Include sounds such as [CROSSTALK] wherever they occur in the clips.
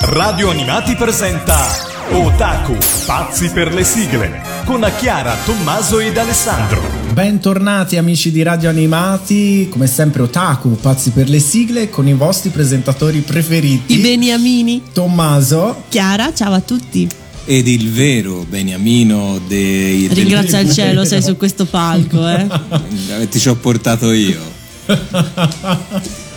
Radio Animati presenta Otaku, pazzi per le sigle, con Chiara, Tommaso ed Alessandro. Bentornati amici di Radio Animati, come sempre Otaku, pazzi per le sigle, con i vostri presentatori preferiti. I Beniamini. Tommaso. Chiara, ciao a tutti. Ed il vero Beniamino dei... Ringrazia il cielo, sei su questo palco, eh. [LAUGHS] Ti ci ho portato io.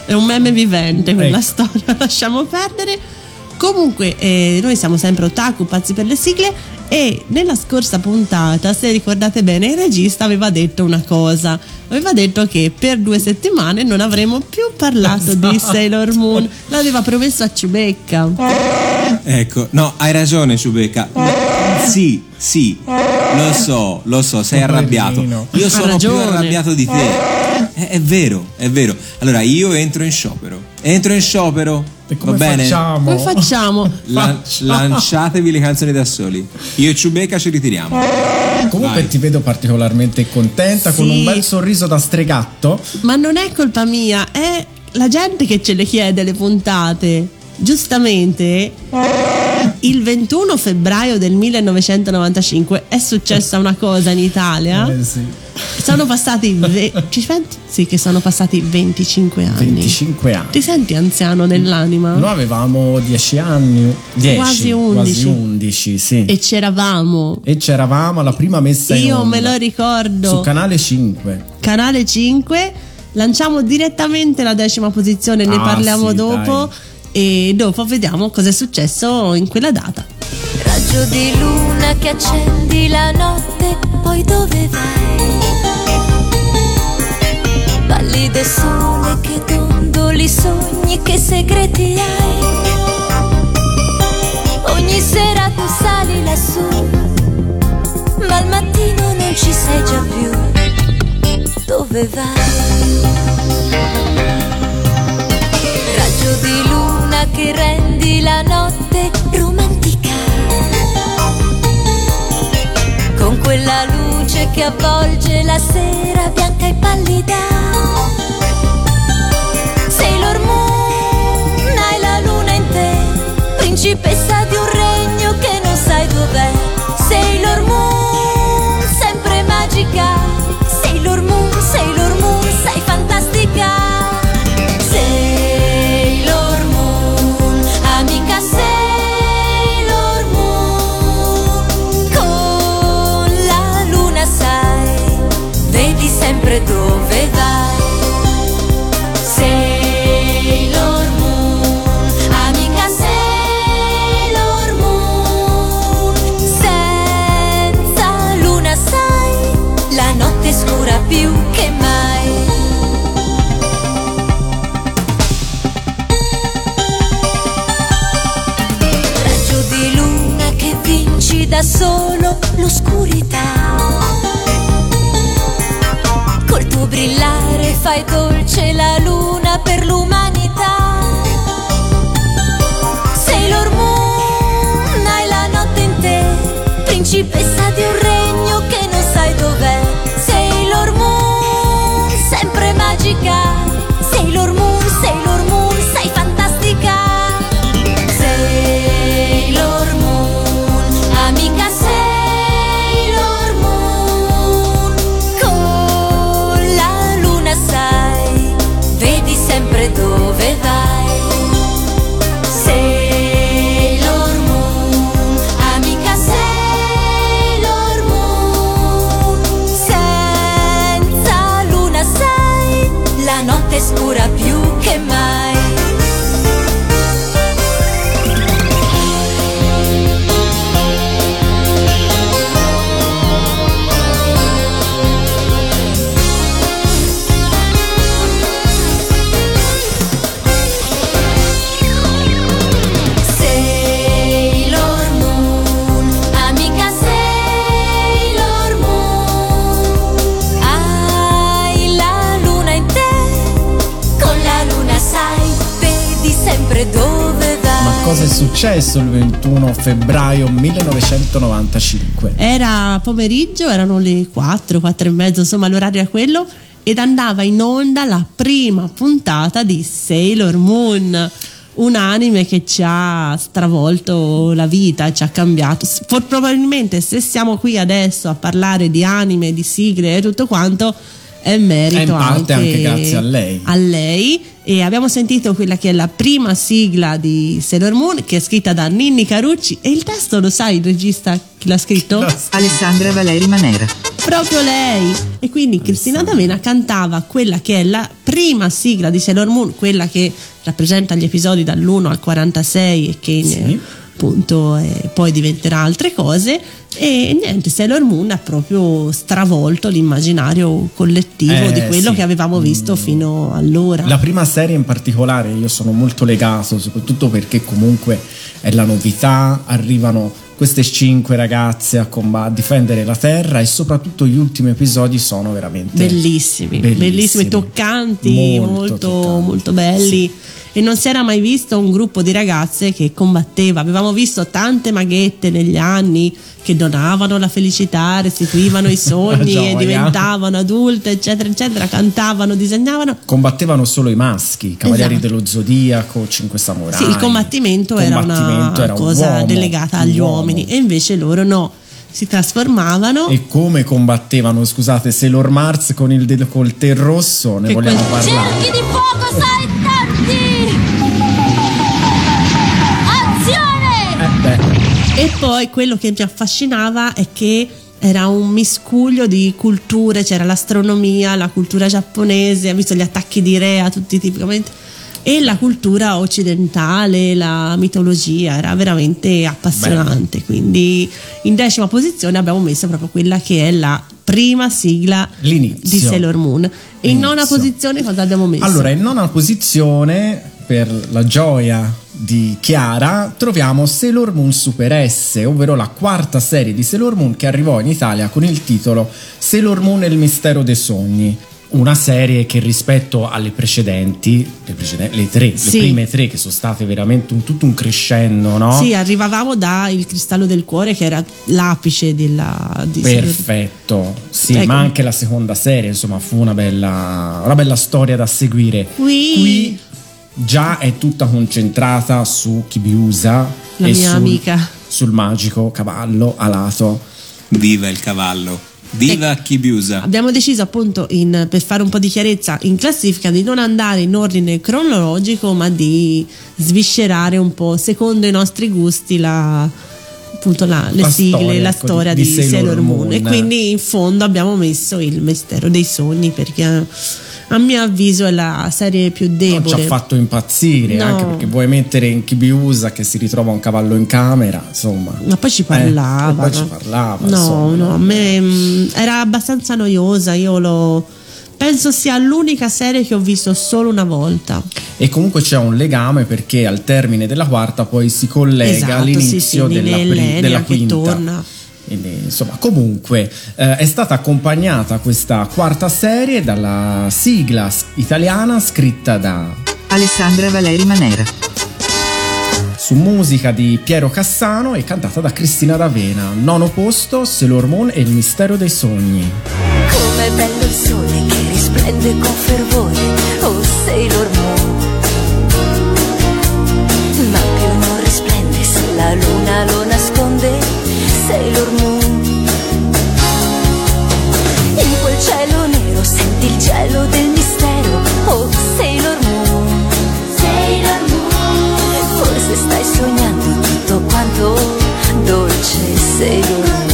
È un meme vivente quella Ecco. storia, [LAUGHS] lasciamo perdere. Comunque, eh, noi siamo sempre otaku, pazzi per le sigle. E nella scorsa puntata, se ricordate bene, il regista aveva detto una cosa. Aveva detto che per due settimane non avremo più parlato di Esatto. Sailor Moon. L'aveva promesso a Ciubecca. Ecco, no, hai ragione Ciubecca. Sì, sì, lo so, lo so, sei arrabbiato. Io Ha sono più arrabbiato di te. È, è vero, è vero. Allora io entro in sciopero. Entro in sciopero. E come Va bene? facciamo? Come facciamo? [LAUGHS] Facciamo. lanciatevi le canzoni da soli. Io e Ciubecca ci ritiriamo. Comunque Vai. ti vedo particolarmente contenta, con Sì. un bel sorriso da stregatto. Ma non è colpa mia, è la gente che ce le chiede le puntate. Giustamente, il 21 febbraio del 1995 è successa una cosa in Italia. Eh, sì. Sono passati. ve- ci pensi? Sì, che sono passati 25 anni. 25 anni. Ti senti anziano nell'anima? Noi avevamo 10 anni, 10, Quasi 11. quasi 11, sì. E c'eravamo. E c'eravamo alla prima messa in Io onda, me lo ricordo. Su canale 5. Canale 5. Lanciamo direttamente la decima posizione, ne Ah, parliamo sì, dopo. dai. E dopo vediamo cosa è successo in quella data. Raggio di luna che accendi la notte, poi dove vai? Pallido sole che dondoli sogni, che segreti hai? Ogni sera tu sali lassù, ma al mattino non ci sei già più. Dove vai? Raggio di luna che rendi la notte romantica. Luce che avvolge la sera bianca e pallida. Cosa è successo il 21 febbraio 1995? Era pomeriggio, erano le 4, 4 e mezzo, insomma l'orario era quello ed andava in onda la prima puntata di Sailor Moon. un anime che ci ha stravolto la vita, ci ha cambiato. For- probabilmente se siamo qui adesso a parlare di anime, di sigle e tutto quanto è merito È in parte anche grazie a lei. a lei e abbiamo sentito quella che è la prima sigla di Sailor Moon che è scritta da Ninni Carucci e il testo lo sai il regista chi l'ha scritto? Alessandra Valeri Manera. proprio lei e quindi Cristina D'Avena cantava quella che è la prima sigla di Sailor Moon quella che rappresenta gli episodi dall'1 al 46 e che Sì. eh, appunto eh, poi diventerà altre cose e niente Sailor Moon ha proprio stravolto l'immaginario collettivo Eh, di quello sì. che avevamo visto Mm. fino allora La prima serie in particolare io sono molto legato, soprattutto perché comunque è la novità, arrivano queste cinque ragazze a, comba- a difendere la terra e soprattutto gli ultimi episodi sono veramente bellissimi, bellissimi, toccanti, molto, toccanti. molto belli. E non si era mai visto un gruppo di ragazze che combatteva. Avevamo visto tante maghette negli anni che donavano la felicità, restituivano i [LAUGHS] sogni e diventavano adulte, eccetera, eccetera. Cantavano, disegnavano. Combattevano solo i maschi, i Cavalieri Esatto. dello Zodiaco, Cinque Samurai. Sì, il combattimento, Il era combattimento una era un cosa uomo, delegata agli uomo. uomini. E invece loro no, si trasformavano. E come combattevano, scusate, Sailor Mars con il col tè rosso, ne Che vogliamo quel- parlare? Cerchi di fuoco, stai E poi quello che mi affascinava è che era un miscuglio di culture, c'era l'astronomia, la cultura giapponese, ha visto gli attacchi di Rea, tutti tipicamente, e la cultura occidentale, la mitologia, era veramente appassionante. Quindi in decima posizione abbiamo messo proprio quella che è la prima sigla L'inizio. di Sailor Moon. E in nona L'inizio. posizione cosa abbiamo messo? Allora, in nona posizione, per la gioia di Chiara, troviamo Sailor Moon Super S, ovvero la quarta serie di Sailor Moon che arrivò in Italia con il titolo Sailor Moon e il mistero dei sogni. Una serie che rispetto alle precedenti, le, preceden- le tre, Sì. le prime tre che sono state veramente un- tutto un crescendo, no? Sì, arrivavamo da Il cristallo del cuore che era l'apice della, di. Perfetto, sì, Ecco. ma anche la seconda serie, insomma, fu una bella, una bella storia da seguire. Qui- Qui già è tutta concentrata su Kibiusa La e mia sul, amica. sul magico cavallo alato. Viva il cavallo. Viva Ecco. Kibiusa. Abbiamo deciso appunto in- per fare un po' di chiarezza in classifica di non andare in ordine cronologico ma di sviscerare un po' secondo i nostri gusti la, appunto la- le La sigle, storia, la ecco, storia di- di, di Sailor Sailor Moon. Moon. e quindi in fondo abbiamo messo il mistero dei sogni perché a mio avviso è la serie più Non ci debole ha fatto impazzire, No. anche perché vuoi mettere in Kibiusa che si ritrova un cavallo in camera, insomma. Ma poi ci Eh, parlava. e poi no? ci parlava, No, insomma. no, a me mm, era abbastanza noiosa. Io lo. Penso sia l'unica serie che ho visto solo una volta. E comunque c'è un legame perché al termine della quarta poi si collega Esatto, all'inizio sì, sì, della, pri- della quinta. torna. Quindi, insomma, comunque eh, è stata accompagnata questa quarta serie dalla sigla italiana scritta da Alessandra Valeri Manera. su musica di Piero Cassano e cantata da Cristina D'Avena. Nono posto, Sailor Moon e il mistero dei sogni. Com'è bello il sole che risplende con fervore, oh Sailor Moon. Ma più non risplende se la luna lo nasconde, Sailor Moon. Il cielo del mistero, oh Sailor Moon. Sailor Moon. Forse stai sognando tutto quanto dolce Sailor Moon.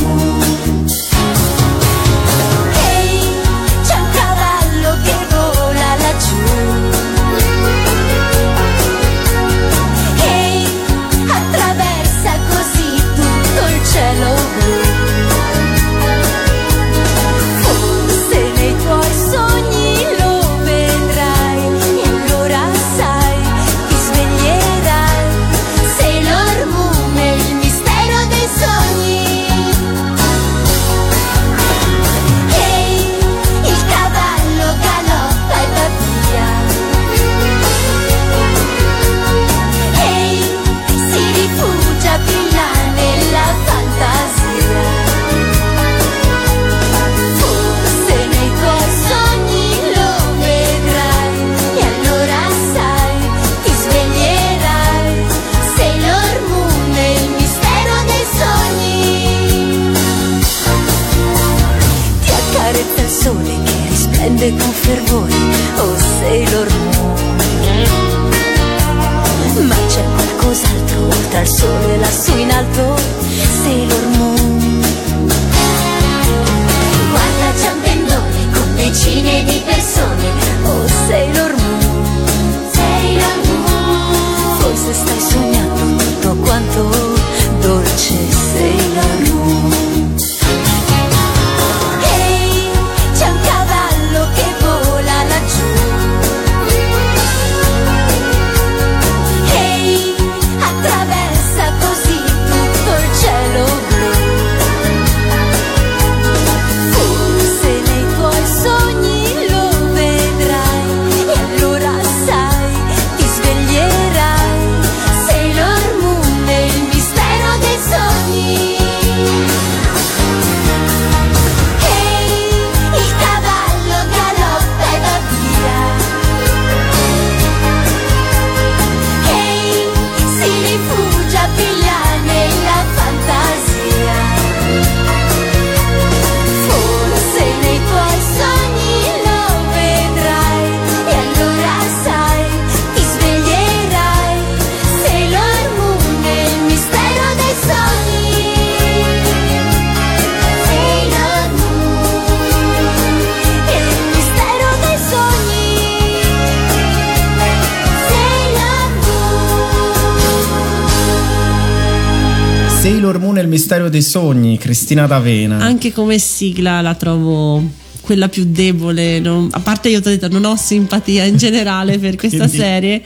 Mistero dei sogni, Cristina D'Avena. Anche come sigla la trovo quella più debole. non- a parte io ti ho detto, non ho simpatia in generale per [LAUGHS] questa serie,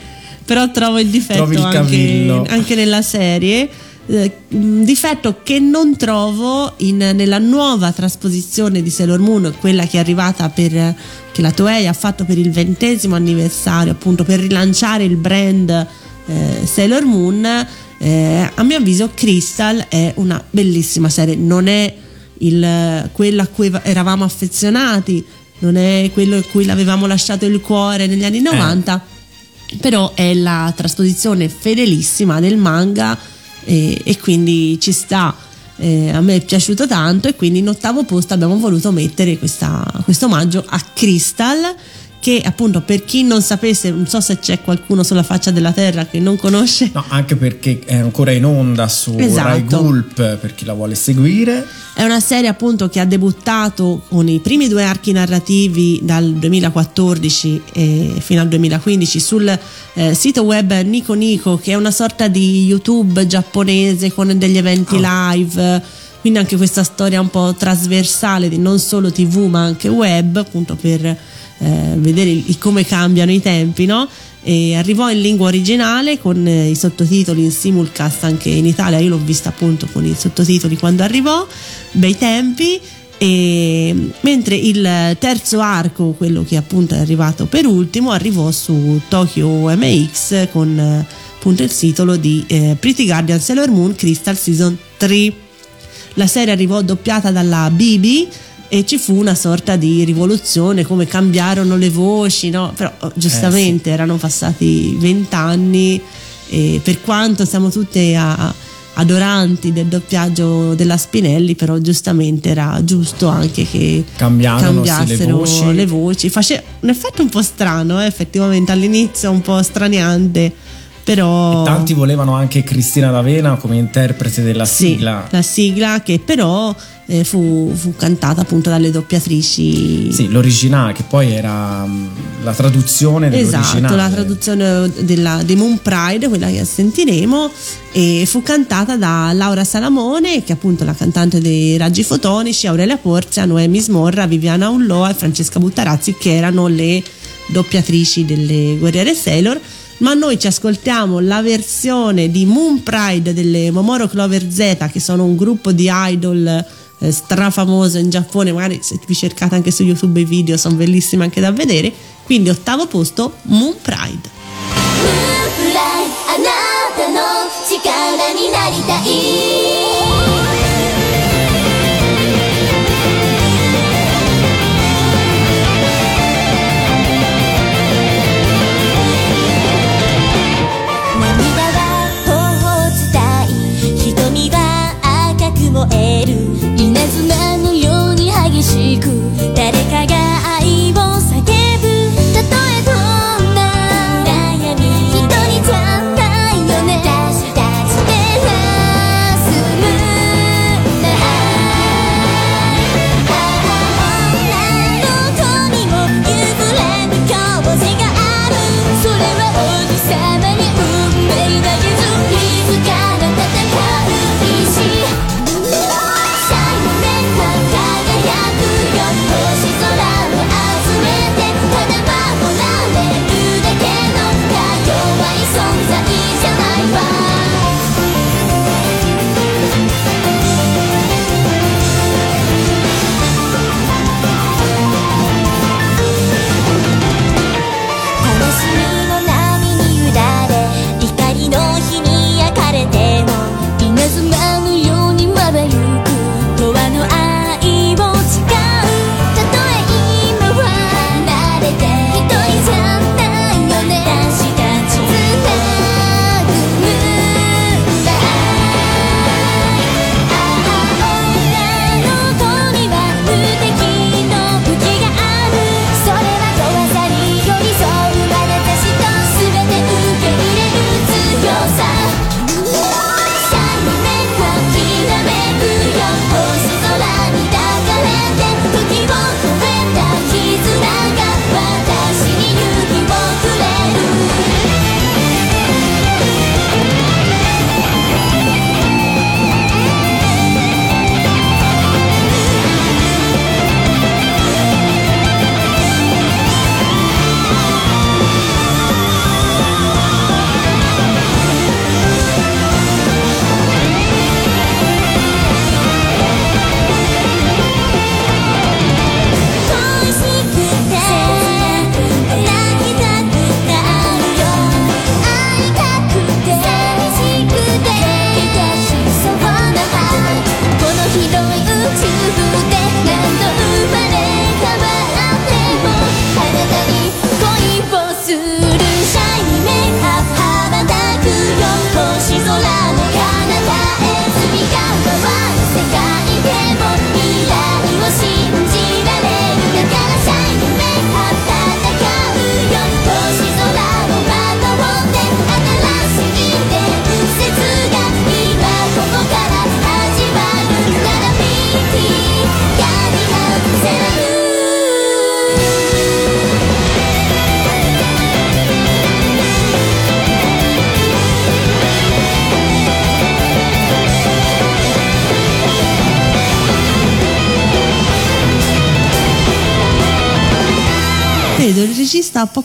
però trovo il difetto il anche, anche nella serie. eh, un difetto che non trovo in- nella nuova trasposizione di Sailor Moon, quella che è arrivata per che la Toei ha fatto per il ventesimo anniversario, appunto per rilanciare il brand eh, Sailor Moon. Eh, a mio avviso, Crystal è una bellissima serie, non è il, quella a cui va- eravamo affezionati, non è quello a cui l'avevamo lasciato il cuore negli anni 90, però è la trasposizione fedelissima del manga e, e quindi ci sta. Eh, a me è piaciuto tanto e quindi in ottavo posto abbiamo voluto mettere questa- questo omaggio a Crystal che appunto per chi non sapesse, non so se c'è qualcuno sulla faccia della terra che non conosce, No, anche perché è ancora in onda su Esatto. Rai Gulp per chi la vuole seguire. È una serie appunto che ha debuttato con i primi due archi narrativi dal 2014 e fino al 2015 sul eh, sito web Nico Nico che è una sorta di YouTube giapponese con degli eventi live quindi anche questa storia un po' trasversale di non solo tv ma anche web appunto per eh, vedere il- come cambiano i tempi no? e arrivò in lingua originale con eh, i sottotitoli in simulcast anche in Italia. Io l'ho vista appunto con i sottotitoli quando arrivò bei tempi. E mentre il terzo arco quello che appunto è arrivato per ultimo arrivò su Tokyo MX con eh, appunto il titolo di eh, Pretty Guardian Sailor Moon Crystal Season 3 la serie arrivò doppiata dalla BB e ci fu una sorta di rivoluzione, come cambiarono le voci, no? Però oh, giustamente erano passati vent'anni e per quanto siamo tutte a- adoranti del doppiaggio della Spinelli, però giustamente era giusto anche che Cambiarono, sì, le cambiassero voci. le voci. Face un effetto un po' strano, eh, effettivamente all'inizio un po' straniante, però... Tanti volevano anche Cristina D'Avena come interprete della Sì, sigla. la sigla che però eh, fu, fu cantata appunto dalle doppiatrici. Sì, l'originale, che poi era mm, la traduzione dell'originale. Esatto, la traduzione della, di Moon Pride, quella che sentiremo, e fu cantata da Laura Salamone, che è appunto la cantante dei Raggi Fotonici, Aurelia Porzia, Noemi Smorra, Viviana Ulloa e Francesca Buttarazzi, che erano le doppiatrici delle Guerriere Sailor Ma noi ci ascoltiamo la versione di Moon Pride delle Momoro Clover Z, che sono un gruppo di idol eh, strafamoso in Giappone. Magari se vi cercate anche su YouTube i video, sono bellissimi anche da vedere. Quindi, ottavo posto, Moon Pride. ムーンフライあなたの力になりたい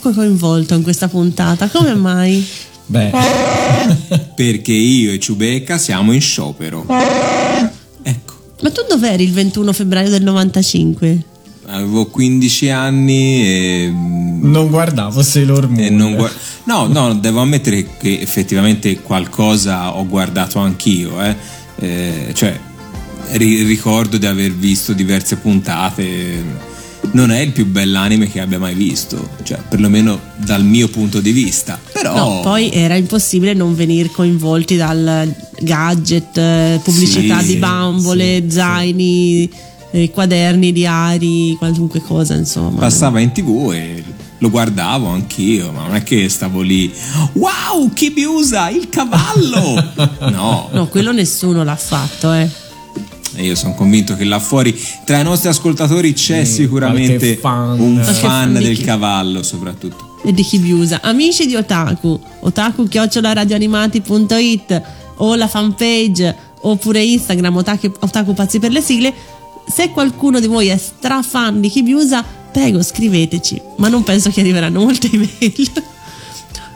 poco coinvolto in questa puntata, come mai? Beh, [LAUGHS] Perché io e Ciubecca siamo in sciopero. Ecco, Ma tu dov'eri il 21 febbraio del 95? avevo 15 anni e. non guardavo Sailor Moon. e non guard- no, no, devo ammettere che effettivamente qualcosa ho guardato anch'io, eh. Eh, cioè, ri- ricordo di aver visto diverse puntate. Non è il più bell'anime che abbia mai visto, cioè, perlomeno dal mio punto di vista. Però. No, poi era impossibile non venire coinvolti dal gadget, eh, pubblicità Sì, di sì, bambole, sì, zaini, eh, quaderni, diari, qualunque cosa, insomma. passava in tv e lo guardavo anch'io, ma non è che stavo lì, wow, Kibiusa, il cavallo! [LAUGHS] No, No, quello nessuno l'ha fatto, eh. E io sono convinto che là fuori tra i nostri ascoltatori c'è Sì, sicuramente fan. un fan fan di del chi- cavallo soprattutto. E di chi vi usa. Amici di Otaku, otaku-radioanimati.it o la fanpage oppure Instagram otaku, otaku pazzi per le sigle. Se qualcuno di voi è strafan di chi vi usa, prego scriveteci, ma non penso che arriveranno molte email.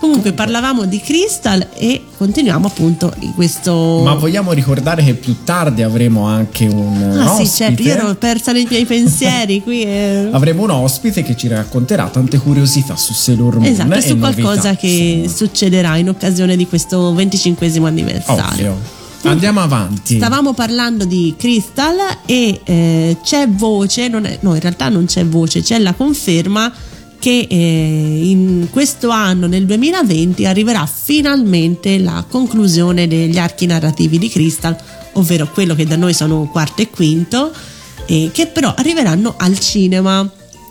Comunque parlavamo di Crystal e continuiamo appunto in questo... Ma vogliamo ricordare che più tardi avremo anche un Ah sì, ospite. certo, io ero persa nei miei pensieri qui. E... [LAUGHS] Avremo un ospite che ci racconterà tante curiosità su Sailor Moon. Esatto, e su qualcosa che insomma. succederà in occasione di questo 25 anniversario. Ovvio. Andiamo avanti. Stavamo parlando di Crystal e eh, c'è voce, non è- no in realtà non c'è voce, c'è la conferma che eh, in questo anno, nel 2020, arriverà finalmente la conclusione degli archi narrativi di Crystal, ovvero quello che da noi sono quarto e quinto, e che però arriveranno al cinema.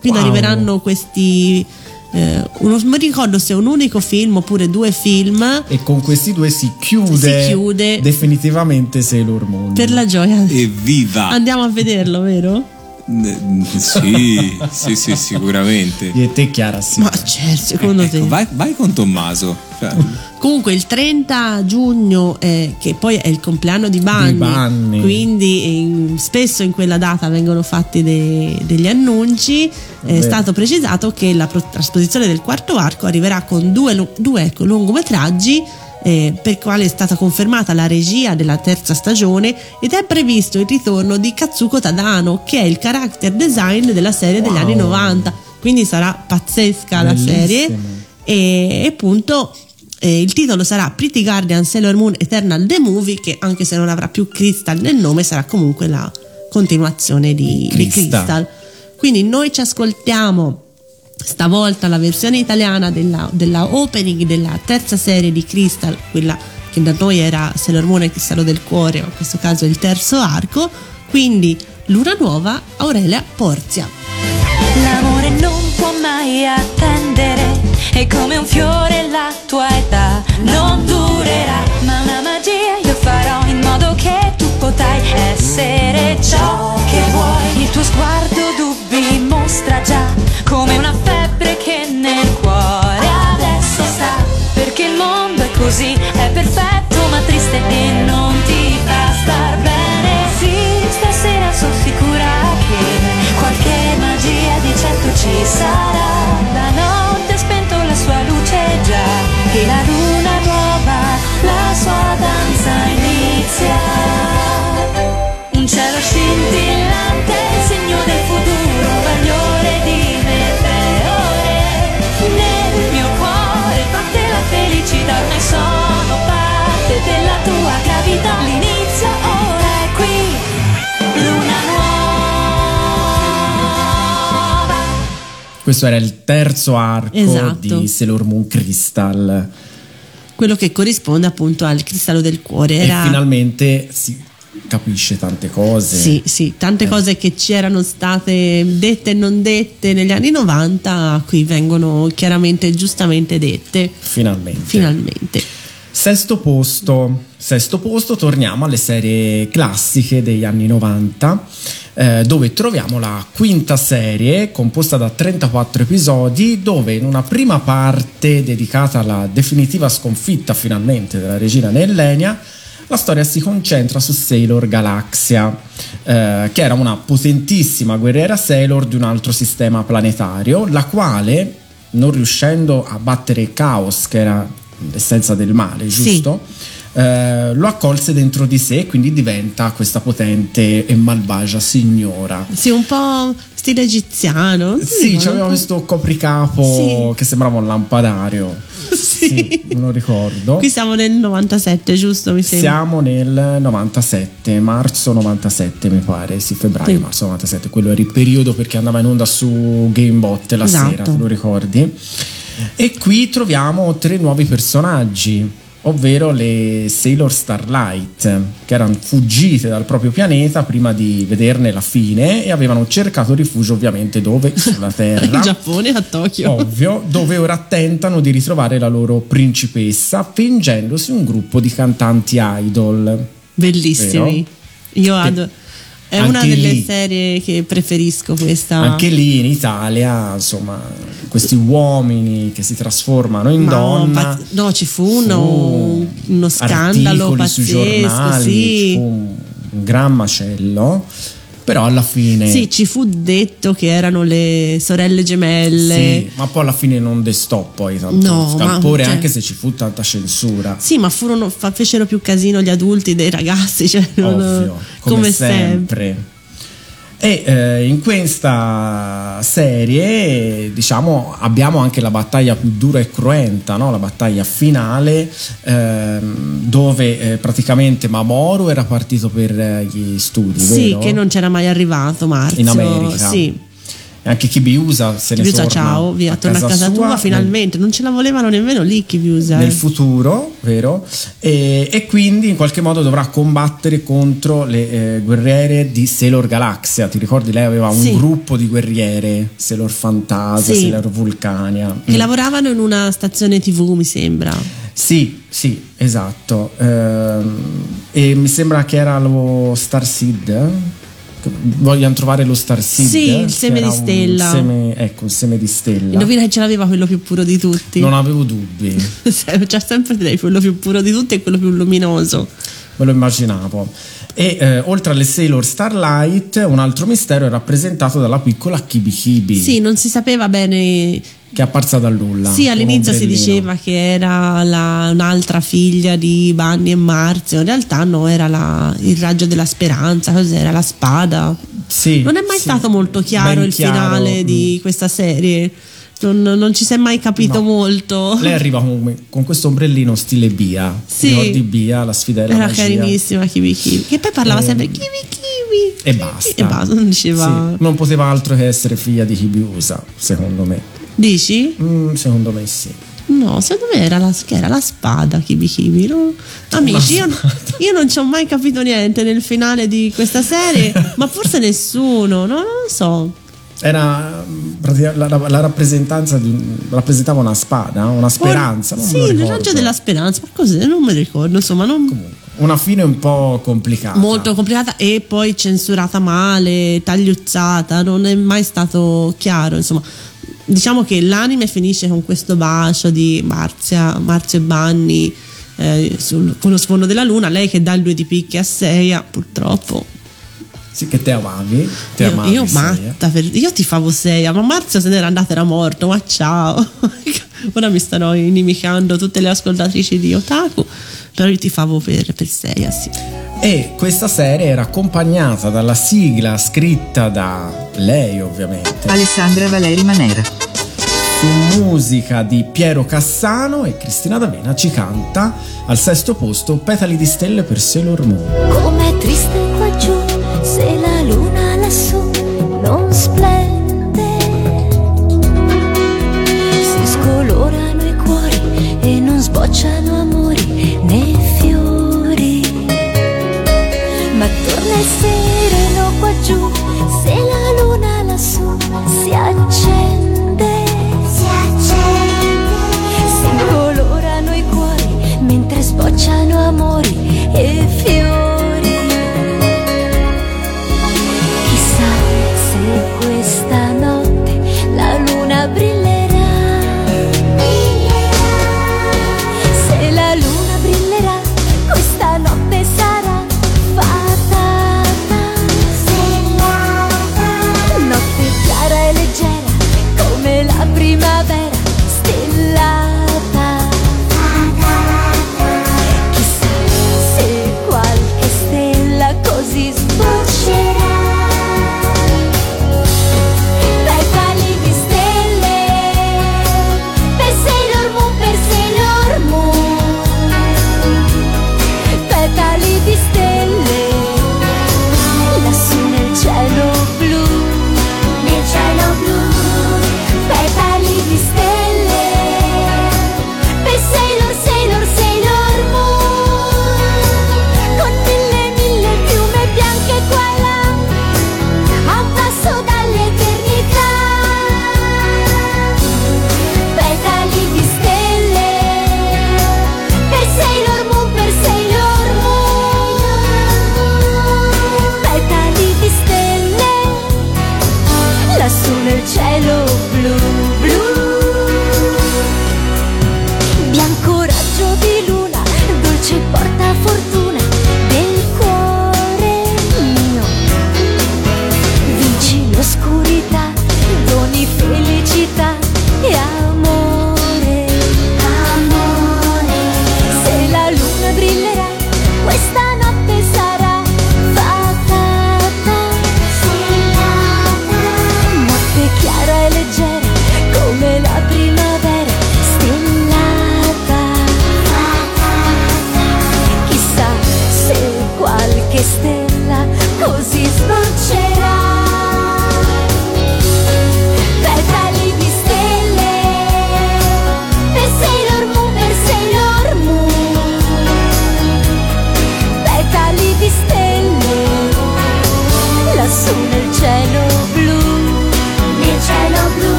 Quindi Wow. arriveranno questi... eh, uno, non mi ricordo se è un unico film oppure due film E con questi due si chiude, Si chiude. definitivamente Sailor Moon. per la gioia. Evviva! Andiamo a vederlo, vero? Sì, sì, sì, sicuramente. Io e te Chiara sì. Ma certo, secondo Ecco, te. vai, vai con Tommaso. Cioè, Comunque il 30 giugno, eh, che poi è il compleanno di Banni, Di Bunny. quindi in- spesso in quella data vengono fatti dei- degli annunci, è stato precisato che la pro- trasposizione del quarto arco arriverà con due, due, ecco, lungometraggi. Eh, per quale è stata confermata la regia della terza stagione ed è previsto il ritorno di Katsuko Tadano che è il character design della serie degli Wow. anni 90 quindi sarà pazzesca la Bellissimo. serie e appunto eh, il titolo sarà Pretty Guardian Sailor Moon Eternal The Movie che anche se non avrà più Crystal nel nome sarà comunque la continuazione di, di Crystal. Crystal quindi noi ci ascoltiamo stavolta la versione italiana della, della opening della terza serie di Crystal quella che da noi era Sailor Moon e cristallo del cuore o in questo caso il terzo arco quindi Luna Nuova Aurelia Porzia. L'amore non può mai attendere, è come un fiore la tua età. Non durerà, ma una magia io farò in modo che tu potrai essere ciò mostra già come una febbre che nel cuore adesso sta, perché il mondo è così, è perfetto Questo era il terzo arco Esatto. di Sailor Moon Crystal. quello che corrisponde appunto al cristallo del cuore era E finalmente si capisce tante cose. Sì, sì, tante Eh. cose che ci erano state dette e non dette negli anni 90, qui vengono chiaramente e giustamente dette, Finalmente. finalmente. Sesto posto. Sesto posto, torniamo alle serie classiche degli anni 90, eh, dove troviamo la quinta serie composta da 34 episodi, dove in una prima parte dedicata alla definitiva sconfitta finalmente della regina Nellenia, la storia si concentra su Sailor Galaxia, eh, che era una potentissima guerriera Sailor di un altro sistema planetario, la quale, non riuscendo a battere Chaos, che era l'essenza del male, Sì. Eh, lo accolse dentro di sé e quindi diventa questa potente e malvagia signora. Sì, un po' stile egiziano. Sì, un c'aveva po'. questo copricapo Sì. che sembrava un lampadario. [LAUGHS] Sì. me lo ricordo. Qui siamo nel 97, giusto? Mi sembra. Siamo nel 97, marzo 97 mi pare, sì, febbraio, Sì. marzo 97, quello era il periodo perché andava in onda su Gamebot la Esatto. sera, te lo ricordi? E qui troviamo tre nuovi personaggi, ovvero le Sailor Starlight, che erano fuggite dal proprio pianeta prima di vederne la fine e avevano cercato rifugio ovviamente dove? [LAUGHS] Sulla Terra. In Giappone, a Tokyo. Ovvio, dove ora tentano di ritrovare la loro principessa fingendosi un gruppo di cantanti idol. Bellissimi. Io adoro. È una anche delle lì- serie che preferisco questa. Anche lì in Italia, insomma, questi uomini che si trasformano in Ma donna. pazz- no, ci fu uno, uno scandalo pazzesco. giornali, sì. fu un gran macello. Però alla fine. Sì, ci fu detto che erano le sorelle gemelle. Sì, ma poi alla fine non destò poi tanto No, ma- scalpore, cioè- anche se ci fu tanta censura. Sì, ma furono, fecero più casino gli adulti dei ragazzi, cioè, Ovvio, come, sempre. E eh, in questa serie, diciamo, abbiamo anche la battaglia più dura e cruenta, no? la battaglia finale, ehm, dove eh, praticamente Mamoru era partito per eh, gli studi, Sì, vero? che non c'era mai arrivato Marzio. in America. Sì. Anche Kibiusa se ne Chiusa, torna ciao, via, torna a casa sua tua nel- finalmente. Non ce la volevano nemmeno lì Chiusa. nel futuro, vero? E, e quindi in qualche modo dovrà combattere contro le eh, guerriere di Sailor Galaxia. Ti ricordi? Lei aveva un Sì. gruppo di guerriere, Sailor Fantasia, Sì. Sailor Vulcania. Che Mm. lavoravano in una stazione TV, mi sembra. Sì, sì, esatto. Ehm, e mi sembra che era lo Star Seed. Che Vogliano trovare lo Star Seed. Sì, il che seme di stella. seme- ecco, un seme di stella. Indovina che ce l'aveva quello più puro di tutti. Non avevo dubbi. [LAUGHS] C'è sempre lei, quello più puro di tutti e quello più luminoso. Me lo immaginavo. E eh, oltre alle Sailor Starlight, un altro mistero è rappresentato dalla piccola Kibi Kibi, Sì, non si sapeva bene. che è apparsa dal nulla. Sì, all'inizio si diceva che era la- un'altra figlia di Bunny e Marzio. In realtà no, era la- il raggio della speranza. Cos'era? La spada. Sì, Non è mai sì. stato molto chiaro il chiaro, finale mm. di questa serie. Non, non ci si è mai capito No. molto. Lei arriva con, con questo ombrellino stile Bia. Sì. Ricordi Bia, la sfida della Era magia. carinissima Kiwi Kiwi. Che poi parlava Eh, sempre Kiwi Kiwi. E basta. E basta, non diceva. Sì, non poteva altro che essere figlia di Kibiusa, secondo me. Dici? Mm, secondo me sì. No, secondo me era la, che era la spada Kibi Kibi. no? Amici, io, io non ci ho mai capito niente nel finale di questa serie, [LAUGHS] ma forse nessuno, no? non lo so. Era mm, la, la- la rappresentanza di un- rappresentava una spada, una speranza. me sì, il raggio della speranza, ma cos'è? Non mi ricordo, insomma, non, Una fine un po' complicata. molto complicata e poi censurata male, tagliuzzata, non è mai stato chiaro, insomma. Diciamo che l'anime finisce con questo bacio di Marzia, Marzio e Banni eh, sul- con lo sfondo della luna, lei che dà il due di picche a Seiya, purtroppo. Sì, che te amavi. Te Io, amavi, io matta, per- io ti favo Seiya, ma Marzio se n'era andato, era morto, ma ciao. [LAUGHS] Ora mi stanno inimicando tutte le ascoltatrici di Otaku, però io ti favo per, per Seiya, sì. E questa serie era accompagnata dalla sigla scritta da lei, ovviamente, Alessandra Valeri Manera. su musica di Piero Cassano e Cristina D'Avena ci canta al sesto posto Petali di stelle per Sailor Moon. Com'è triste se la luna lassù non splende. Si scolorano i cuori e non sbocciano amori né fiori. Ma torna il sereno qua giù se la luna lassù si accende. Si accende. Si colorano i cuori mentre sbocciano amori e fiori.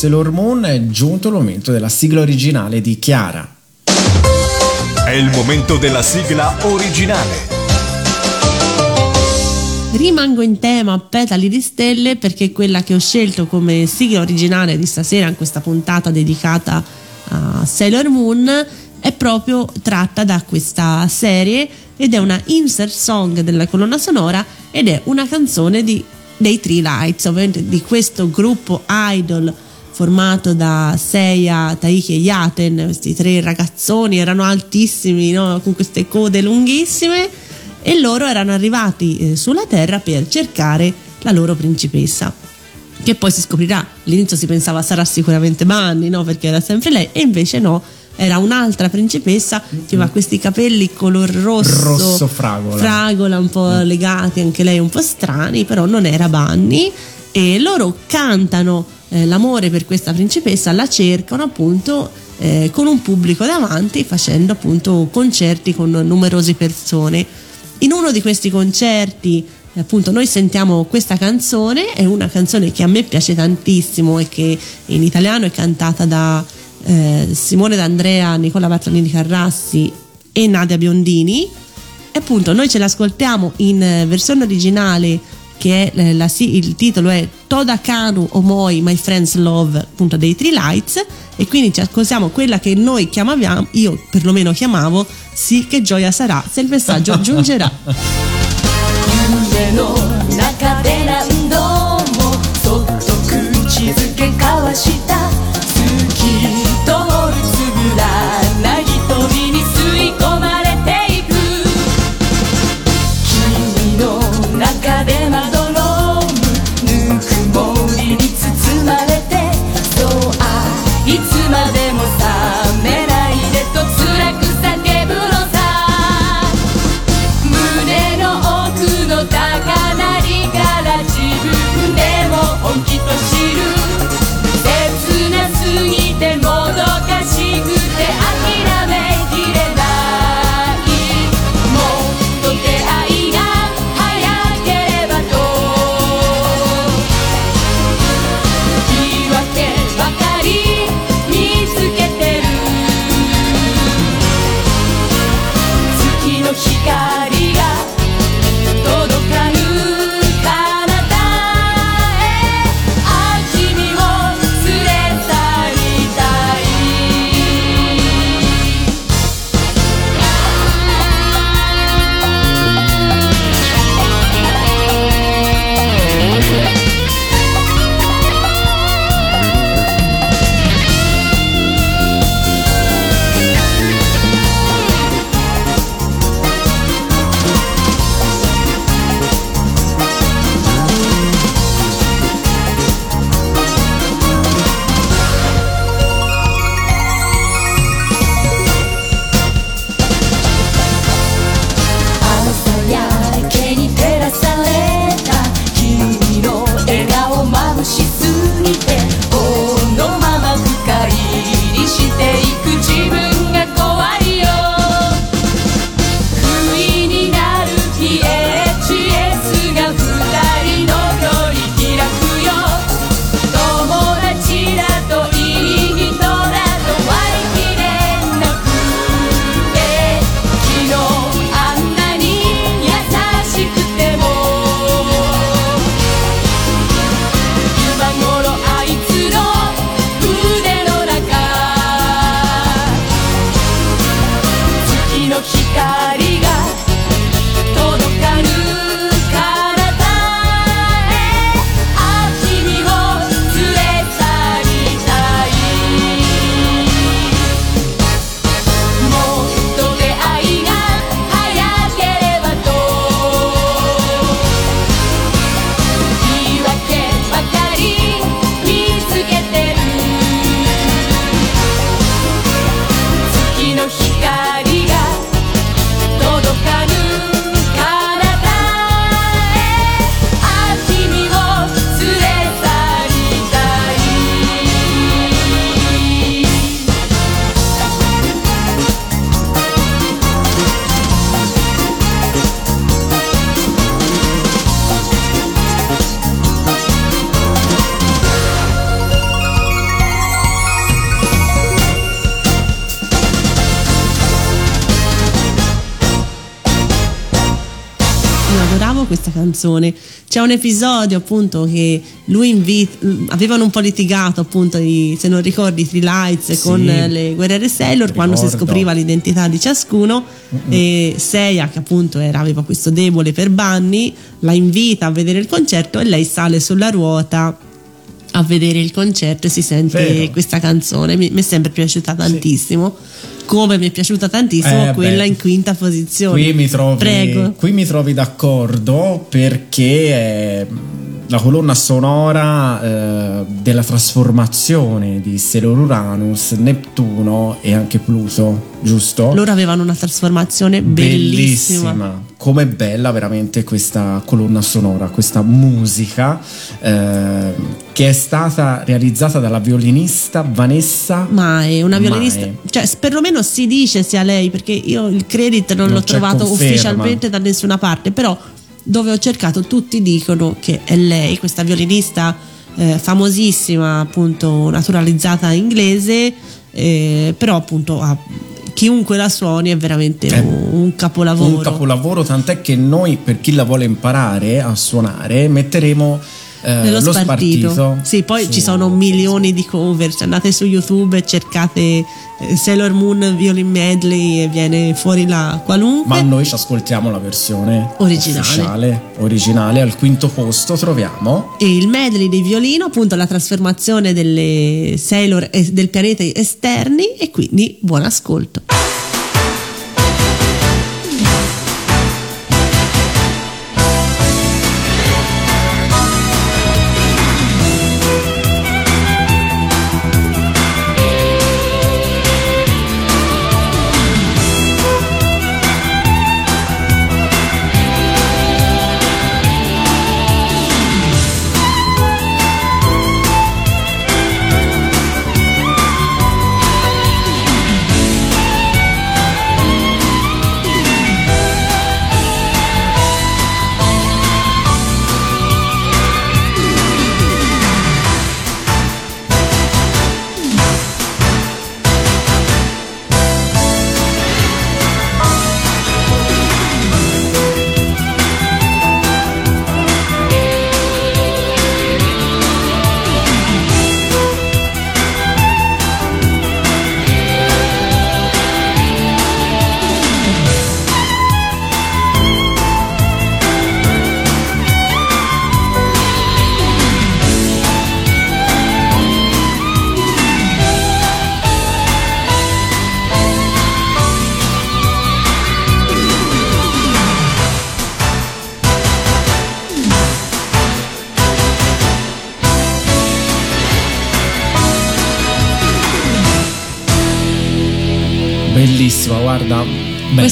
Sailor Moon è giunto il momento della sigla originale di Chiara. È il momento della sigla originale. Rimango in tema Petali di Stelle perché quella che ho scelto come sigla originale di stasera in questa puntata dedicata a Sailor Moon è proprio tratta da questa serie ed è una insert song della colonna sonora ed è una canzone di, dei Three Lights, ovviamente di questo gruppo idol formato da Seiya, Taiki e Yaten, questi tre ragazzoni erano altissimi no? con queste code lunghissime e loro erano arrivati eh, sulla Terra per cercare la loro principessa che poi si scoprirà all'inizio si pensava sarà sicuramente Manny no? perché era sempre lei e invece no era un'altra principessa che aveva questi capelli color rosso, Rosso fragola. fragola un po' legati anche lei un po' strani però non era Bunny e loro cantano eh, l'amore per questa principessa la cercano appunto eh, con un pubblico davanti facendo appunto concerti con numerose persone. In uno di questi concerti appunto noi sentiamo questa canzone è una canzone che a me piace tantissimo e che in italiano è cantata da eh, Simone D'Andrea, Nicola Battolini Carrassi e Nadia Biondini. E appunto noi ce l'ascoltiamo in eh, versione originale che è eh, la, il titolo è Toda Kanu Omoi My Friends Love appunto dei Three Lights. E quindi ci ascoltiamo quella che noi chiamaviamo io perlomeno chiamavo sì che gioia sarà se il messaggio [LAUGHS] giungerà questa canzone. C'è un episodio appunto che lui invita, avevano un po' litigato appunto, i, se non ricordi, i Three Lights Sì. con le guerriere Sailor quando si Ricordo. scopriva l'identità di ciascuno e Seiya che appunto era, aveva questo debole per Bunny la invita a vedere il concerto e lei sale sulla ruota a vedere il concerto e si sente Vero. questa canzone mi, mi è sempre piaciuta tantissimo come mi è piaciuta tantissimo Eh, quella beh. in quinta posizione Qui mi, trovi, prego qui mi trovi d'accordo perché eh, la colonna sonora eh, della trasformazione di Sailor Uranus, Neptuno e anche Pluto, giusto? loro avevano una trasformazione bellissima, Com'è bella veramente questa colonna sonora, questa musica eh, che è stata realizzata dalla violinista Vanessa ma è una violinista Mae. cioè perlomeno si dice sia lei perché io il credit non, Non l'ho trovato conferma. ufficialmente da nessuna parte però dove ho cercato tutti dicono che è lei questa violinista eh, famosissima appunto naturalizzata inglese eh, però appunto ha- chiunque la suoni è veramente È un, un capolavoro. un capolavoro, tant'è che noi, per chi la vuole imparare a suonare, metteremo eh, nello lo spartito. spartito. Sì, poi su- ci sono milioni di cover. Se andate su YouTube e cercate eh, Sailor Moon Violin Medley e viene fuori la qualunque. Ma noi ci ascoltiamo la versione Originale. ufficiale, originale. Al quinto posto troviamo E il medley dei violino, appunto la trasformazione delle Sailor e del pianeta esterni e quindi buon ascolto.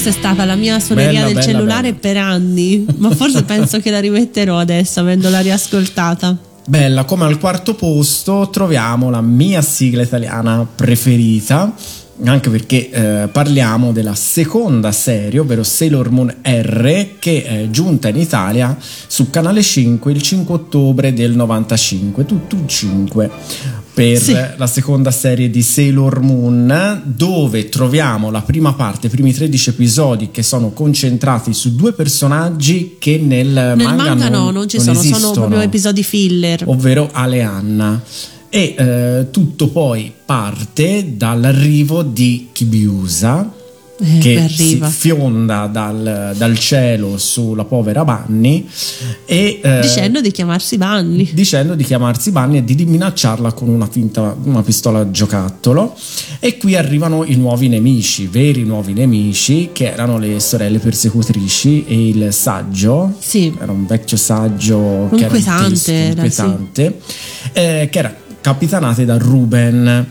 Questa è stata la mia suoneria Bella, del bella, cellulare bella. per anni, ma forse penso che la rimetterò adesso avendola riascoltata. Bella, come al quarto posto troviamo la mia sigla italiana preferita, anche perché eh, parliamo della seconda serie, ovvero Sailor Moon R, che è giunta in Italia su Canale 5 il 5 ottobre del 95, tutto un 5, per Sì. la seconda serie di Sailor Moon, dove troviamo la prima parte, i primi 13 episodi che sono concentrati su due personaggi che nel, Nel manga, no, non ci sono, sono esistono proprio episodi filler. ovvero Aleanna. E eh, tutto poi parte dall'arrivo di Kibiusa Eh, che poi si arriva. fionda dal, dal cielo sulla povera Bunny e eh, Dicendo di chiamarsi Bunny. dicendo di chiamarsi Bunny e di minacciarla con una finta una pistola giocattolo e qui arrivano i nuovi nemici veri nuovi nemici che erano le sorelle persecutrici e il saggio Sì. era un vecchio saggio che era Inquietante triste, era, inquietante, eh, che era capitanate da Ruben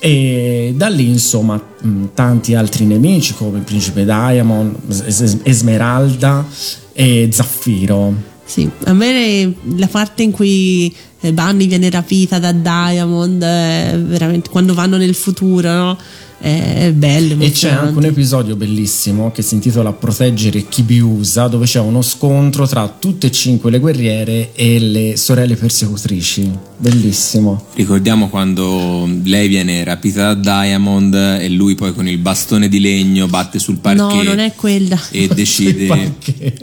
e da lì insomma mh, tanti altri nemici come il principe Diamond Es- Esmeralda e Zaffiro Sì, a me la parte in cui eh, Bunny viene rapita da Diamond, veramente quando vanno nel futuro, no? È, bello. E c'è anche un episodio bellissimo che si intitola Proteggere Kibiusa, dove c'è uno scontro tra tutte e cinque le guerriere e le sorelle persecutrici. Bellissimo. Ricordiamo quando lei viene rapita da Diamond e lui poi con il bastone di legno batte sul parquet. No, non è quella. E [LAUGHS] decide.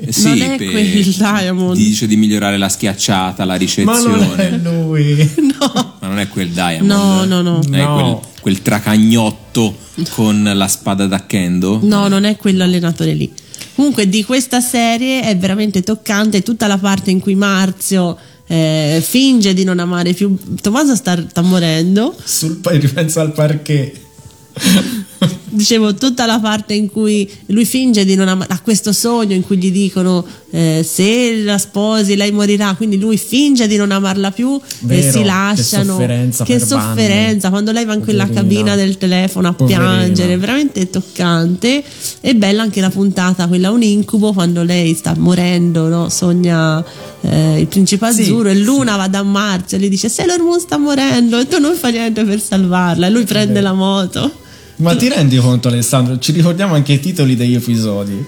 Sì, Non è per- quel Diamond. Dice di migliorare la schiacciata, la Ma ricezione. non è lui. [LAUGHS] Ma non è quel Diamond. No, no, no. È No. quel, quel tracagnotto [LAUGHS] con la spada da kendo. No, non è quell'allenatore lì. Comunque di questa serie è veramente toccante tutta la parte in cui Marzio eh, finge di non amare più Tommaso sta, sta morendo Sul, poi ripenso al parquet. [LAUGHS] dicevo tutta la parte in cui lui finge di non amare ha questo sogno in cui gli dicono eh, se la sposi lei morirà quindi lui finge di non amarla più Vero, e si che lasciano. sofferenza che sofferenza quando lei va in quella Poverina. cabina del telefono a Poverina. piangere veramente toccante. E bella anche la puntata quella un incubo quando lei sta morendo no? sogna eh, il principe Sì, azzurro e Luna va da Marzio e gli dice Sailor Moon sta morendo e tu non fai niente per salvarla. E lui prende la moto Ma ti rendi conto, Alessandro? Ci ricordiamo anche i titoli degli episodi.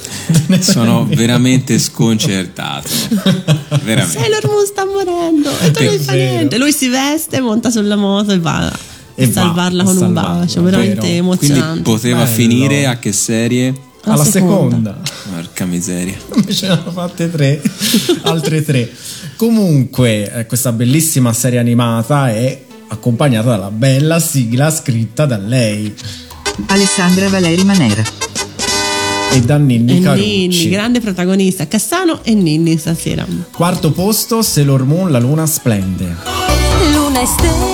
[LAUGHS] Sono veramente sconcertato. [LAUGHS] Veramente. Sailor Moon sta morendo e tu È non fai niente lui si veste monta sulla moto e va E a va salvarla a con un bacio veramente vero. Quindi emozionante poteva Bello. finire a che serie? La Alla seconda. seconda. Porca miseria. [LAUGHS] Invece ne hanno fatte tre, altre tre. Comunque, eh, questa bellissima serie animata è accompagnata dalla bella sigla scritta da lei Alessandra Valeri Manera. e da Ninni e Carucci. Ninni grande protagonista Cassano e Ninni stasera Quarto posto, Sailor Moon, la luna splende. Luna e stelle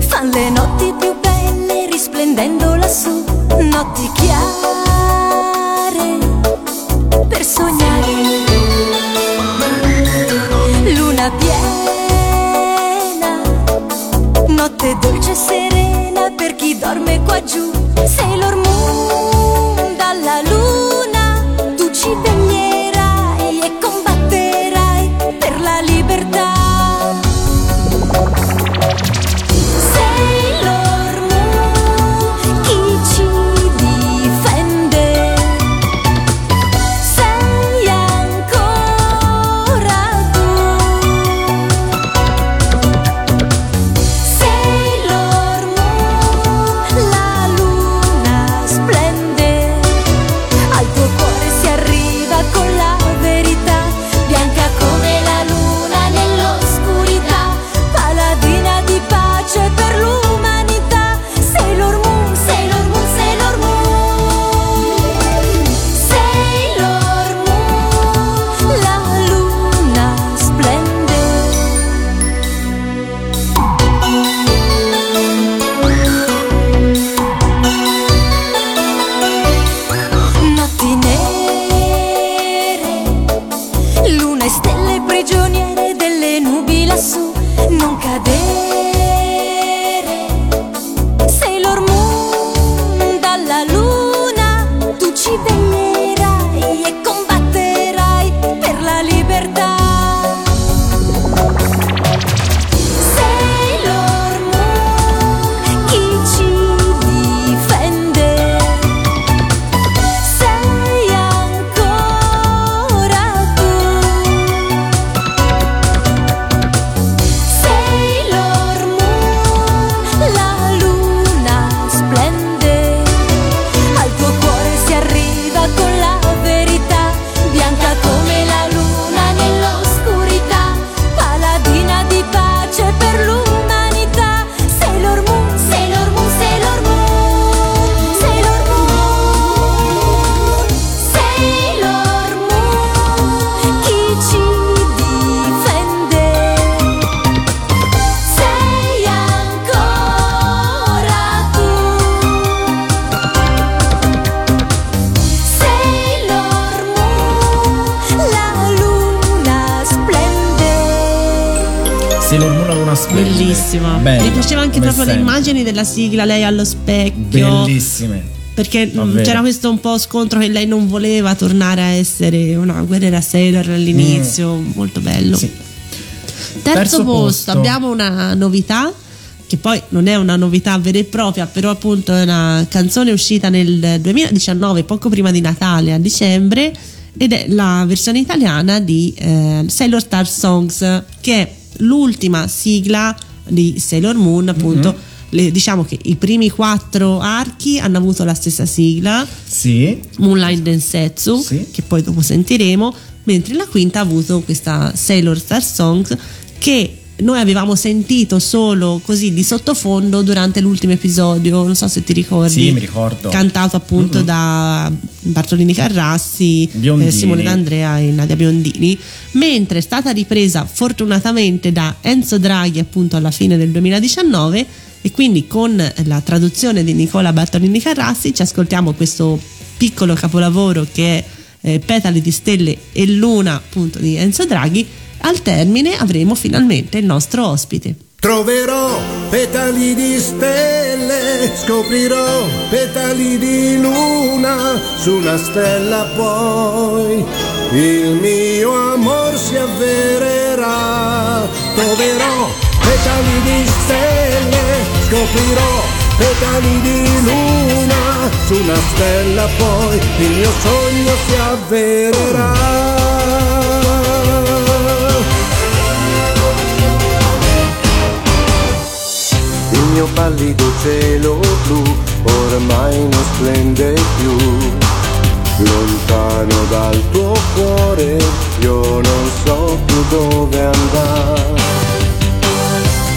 fan le notti più belle risplendendo lassù, notti chiare per sognare. Luna piena, serena per chi dorme qua giù. Immagini della sigla lei allo specchio Bellissime. perché mh, Davvero. c'era questo un po' scontro che lei non voleva tornare a essere una guerriera Sailor all'inizio molto bello Sì. terzo, Terzo posto, posto. abbiamo una novità che poi non è una novità vera e propria, però appunto è una canzone uscita nel 2019, poco prima di Natale, a dicembre, ed è la versione italiana di eh, Sailor Star Songs, che è l'ultima sigla di Sailor Moon, appunto. Mm-hmm. Le- diciamo che i primi quattro archi hanno avuto la stessa sigla, Sì, Moonlight Densetsu, Sì. che poi dopo sentiremo, mentre la quinta ha avuto questa Sailor Star Songs che noi avevamo sentito solo così di sottofondo durante l'ultimo episodio, non so se ti ricordi. Sì, mi ricordo. Cantato appunto da Bartolini Carrassi, eh, Simone D'Andrea e Nadia Biondini, mentre è stata ripresa fortunatamente da Enzo Draghi appunto alla fine del 2019 e quindi con la traduzione di Nicola Bartolini Carrassi ci ascoltiamo questo piccolo capolavoro che è eh, Petali di stelle e luna appunto di Enzo Draghi. Al termine avremo finalmente il nostro ospite. Troverò petali di stelle, scoprirò petali di luna, su una stella poi il mio amor si avvererà. Troverò petali di stelle, scoprirò petali di luna, su una stella poi il mio sogno si avvererà. Il mio pallido cielo blu ormai non splende più. Lontano dal tuo cuore io non so più dove andare.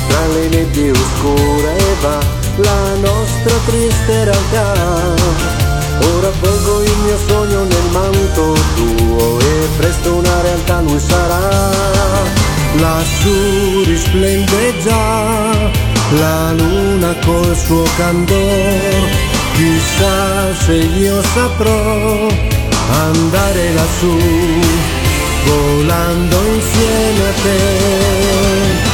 Tra le nebbie oscure va la nostra triste realtà. Ora avvolgo il mio sogno nel manto tuo e presto una realtà lui sarà. Lassù risplende già la luna col suo candor. Chissà se io saprò andare lassù, volando insieme a te.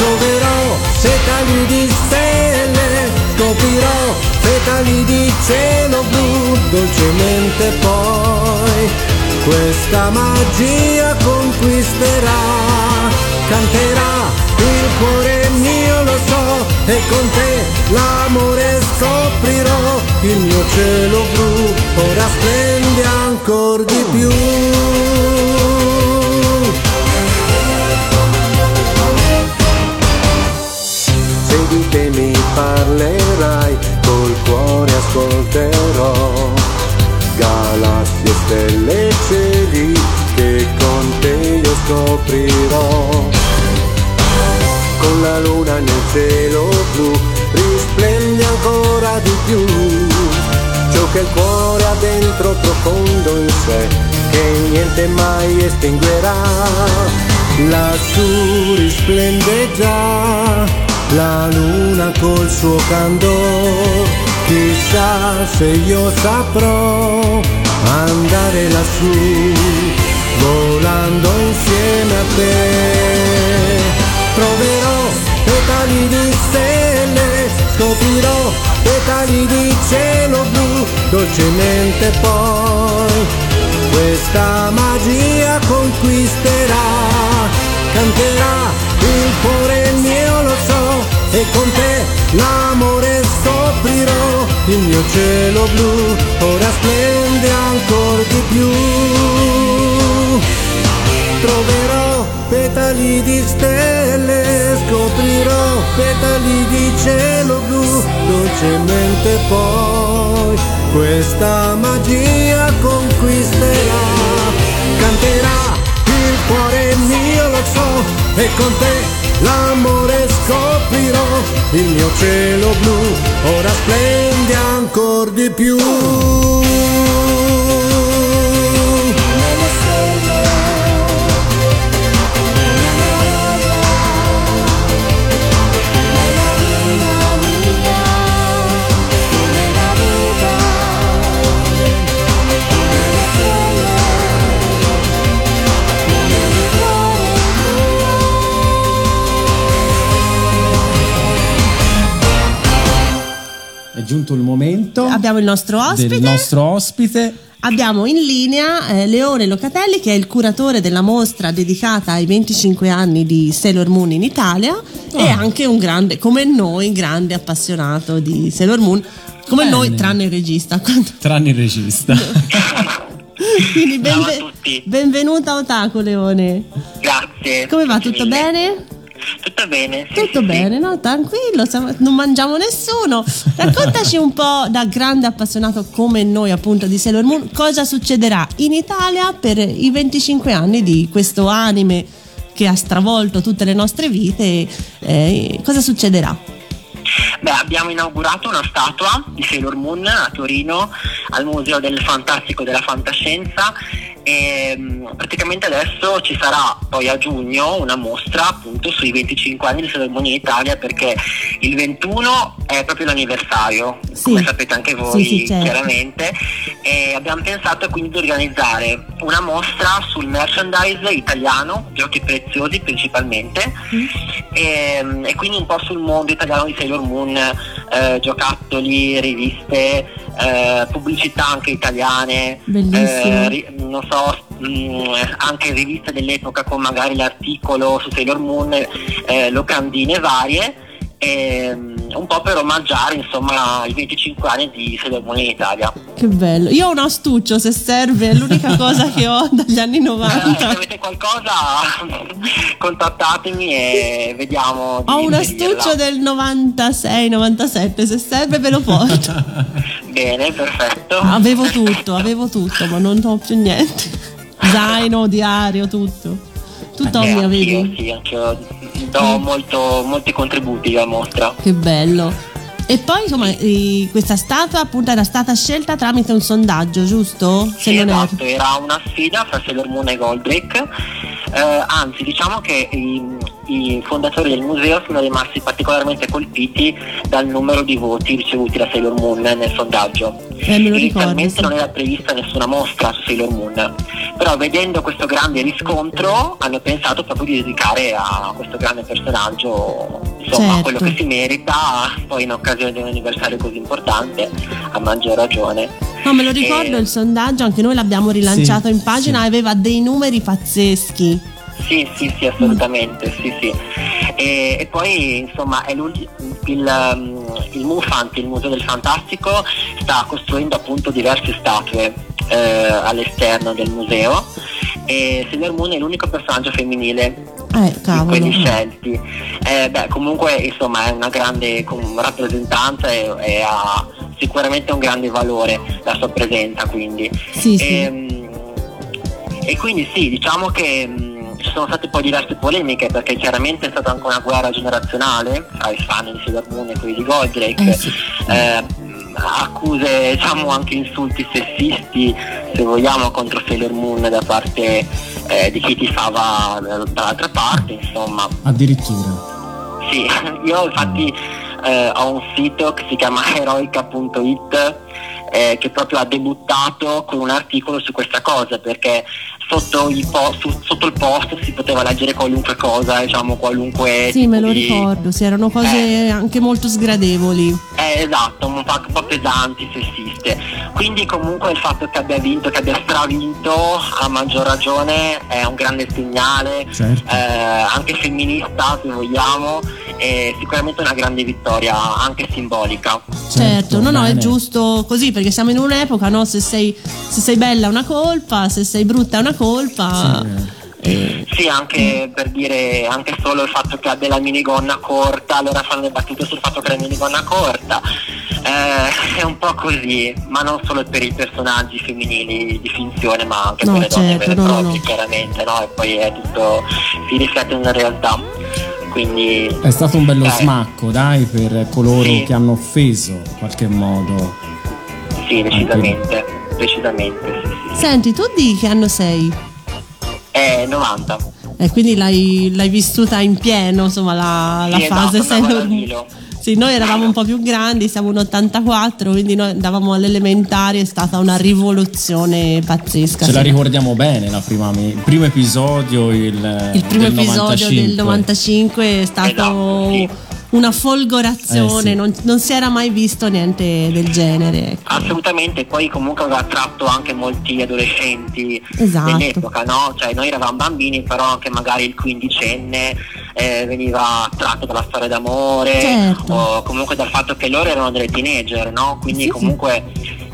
Troverò setali di stelle, scoprirò petali di cielo blu, dolcemente poi questa magia conquisterà, canterà il cuore mio lo so e con te l'amore scoprirò, il mio cielo blu ora splende ancora di più. Di te mi parlerai, col cuore ascolterò. Galassie, stelle cieli, che con te io scoprirò. Con la luna nel cielo blu, risplende ancora di più. Ciò che il cuore ha dentro profondo in sé, che niente mai estinguerà. Lassù risplende già la luna col suo candor. Chissà se io saprò andare lassù, volando insieme a te. Troverò petali di stelle, scoprirò petali di cielo blu, dolcemente poi questa magia conquisterà, canterà il cuore mio lo so e con te l'amore scoprirò, il mio cielo blu ora splende ancora di più. Troverò petali di stelle, scoprirò petali di cielo blu, dolcemente poi questa magia conquisterà, canterà il cuore mio lo so e con te l'amore scoprirò, il mio cielo blu ora splende ancora di più. È giunto il momento Abbiamo il nostro ospite. del nostro ospite. abbiamo in linea eh, Leone Locatelli che è il curatore della mostra dedicata ai 25 anni di Sailor Moon in Italia e Ah. anche un grande, come noi, grande appassionato di Sailor Moon, come Bene. noi tranne il regista. Quando- Tranne il regista. [LAUGHS] Quindi Ciao a benve- benvenuta a Otaku Leone. Grazie. Come va? Tutto mille. bene? Tutto bene. sì, Tutto sì, bene, no? Tranquillo, siamo- non mangiamo nessuno. Raccontaci un po' da grande appassionato come noi appunto di Sailor Moon, cosa succederà in Italia per i 25 anni di questo anime che ha stravolto tutte le nostre vite. eh, cosa succederà? sì. Beh, abbiamo inaugurato una statua di Sailor Moon a Torino al Museo del Fantastico della Fantascienza e mm, praticamente adesso ci sarà poi a giugno una mostra appunto sui 25 anni di Sailor Moon in Italia perché il 21 è proprio l'anniversario, Sì. come sapete anche voi Sì, sì, certo. chiaramente e abbiamo pensato quindi di organizzare una mostra sul merchandise italiano, giochi preziosi principalmente e, e quindi un po' sul mondo italiano di Sailor Moon, eh, giocattoli, riviste, eh, pubblicità anche italiane, eh, non so, mh, anche riviste dell'epoca con magari l'articolo su Sailor Moon, eh, locandine varie. E, mh, un po' per omaggiare insomma i 25 anni di Moon in Italia. Che bello. Io ho un astuccio se serve, è l'unica [LAUGHS] cosa che ho dagli anni Eh, se 90. avete qualcosa [LAUGHS] contattatemi e vediamo. di Ho un astuccio del 96-97, se serve ve lo porto. [LAUGHS] Bene, perfetto. Avevo tutto, avevo tutto, ma non ho più niente. Zaino, diario, tutto. Tu Eh, Tommy avevi? Sì, anch'io do molto- molti contributi alla mostra. Che bello. E poi insomma eh, questa statua appunto era stata scelta tramite un sondaggio, giusto? Sì, esatto, era una sfida fra Sailor Moon e Goldrake. Eh, anzi, diciamo che i, fondatori del museo sono rimasti particolarmente colpiti dal numero di voti ricevuti da Sailor Moon nel sondaggio. Eh. Inizialmente sì. non era prevista nessuna mostra su Sailor Moon, però vedendo questo grande riscontro hanno pensato proprio di dedicare a questo grande personaggio insomma Certo. quello che si merita, poi in occasione di un anniversario così importante, a maggior ragione. No, me lo ricordo Eh, il sondaggio, anche noi l'abbiamo rilanciato Sì, in pagina, sì. aveva dei numeri pazzeschi. Sì, sì, sì, assolutamente, sì, sì. E, e poi insomma è il, um, il MUFANT, il Museo del Fantastico, sta costruendo appunto diverse statue eh, all'esterno del museo e Sailor Moon è l'unico personaggio femminile Eh, cavolo. quelli scelti. Eh, beh, comunque insomma è una grande rappresentanza e, e ha sicuramente un grande valore la sua presenza quindi. Sì, sì. Ehm, E, quindi sì, diciamo che mh, ci sono state poi diverse polemiche perché chiaramente è stata anche una guerra generazionale tra i fan di Sailor Moon e quelli di Goldrake. Eh, sì. Eh, accuse, diciamo anche insulti sessisti, se vogliamo, contro Sailor Moon da parte eh, di chi tifava da- dall'altra parte, insomma. Addirittura. Sì, [LAUGHS] io infatti eh, ho un sito che si chiama [LAUGHS] eroica.it eh, che proprio ha debuttato con un articolo su questa cosa perché sotto il, po- su- sotto il post si poteva leggere qualunque cosa, diciamo qualunque... Sì, me lo di- ricordo, sì, erano cose anche molto sgradevoli. eh, esatto, un po', un po' pesanti, sessiste. Quindi comunque il fatto che abbia vinto, che abbia stravinto, a maggior ragione è un grande segnale, Certo. eh, anche femminista se vogliamo, e sicuramente una grande vittoria, anche simbolica. Certo, no, no, è giusto così perché siamo in un'epoca, no? Se sei, se sei bella è una colpa, se sei brutta è una colpa. Eh, Sì, anche per dire anche solo il fatto che abbia la minigonna corta, allora fanno le battute sul fatto che la minigonna corta. Eh, [LAUGHS] è un po' così, ma non solo per i personaggi femminili di finzione, ma anche No, per le donne certo, vere e proprie, no. chiaramente, no? E poi è tutto, si riflette nella realtà. Quindi È stato un bello eh, smacco, dai, per coloro Sì. che hanno offeso in qualche modo. Sì, decisamente, decisamente, sì, sì. Senti, tu di che anno sei? È 90. E quindi l'hai, l'hai vissuta in pieno, insomma, la, la Sì, esatto, fase Sailor all'asilo. Sì, noi eravamo un po' più grandi, siamo un 84, quindi noi andavamo all'elementare, è stata una rivoluzione pazzesca. Ce la sì. ricordiamo bene, la prima il primo episodio, il, Il primo del episodio 95. del 95 è stato Esatto, sì. Una folgorazione, Eh, sì. non, non si era mai visto niente del genere. ecco. Assolutamente, poi comunque aveva attratto anche molti adolescenti Esatto. dell'epoca, no? Cioè noi eravamo bambini, però anche magari il quindicenne eh, veniva attratto dalla storia d'amore Certo. o comunque dal fatto che loro erano delle teenager, no? Quindi Sì, sì. comunque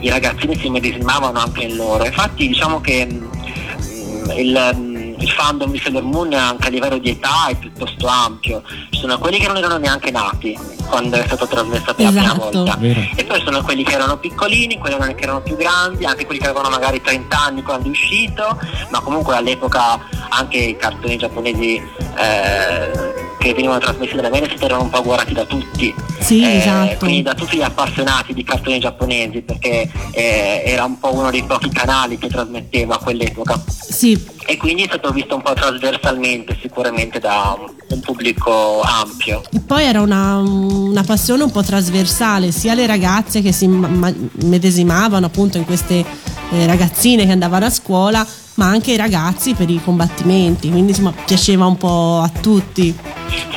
i ragazzini si medesimavano anche in loro. Infatti diciamo che mm, il, il fandom di Sailor Moon anche a livello di età è piuttosto ampio. Ci sono quelli che non erano neanche nati quando è stato trasmesso per la prima Esatto. volta. Vero. E poi sono quelli che erano piccolini, quelli che erano più grandi, anche quelli che avevano magari 30 anni quando è uscito, ma comunque all'epoca anche i cartoni giapponesi eh, che venivano trasmessi dalla Mediaset erano un po' guardati da tutti. Sì, Eh, esatto. Quindi da tutti gli appassionati di cartoni giapponesi, perché eh, era un po' uno dei pochi canali che trasmetteva a quell'epoca. Sì, E quindi è stato visto un po' trasversalmente sicuramente da un, pubblico ampio. E poi era una, una passione un po' trasversale, sia le ragazze che si ma- ma- medesimavano appunto in queste eh, ragazzine che andavano a scuola, ma anche i ragazzi per i combattimenti, quindi insomma piaceva un po' a tutti.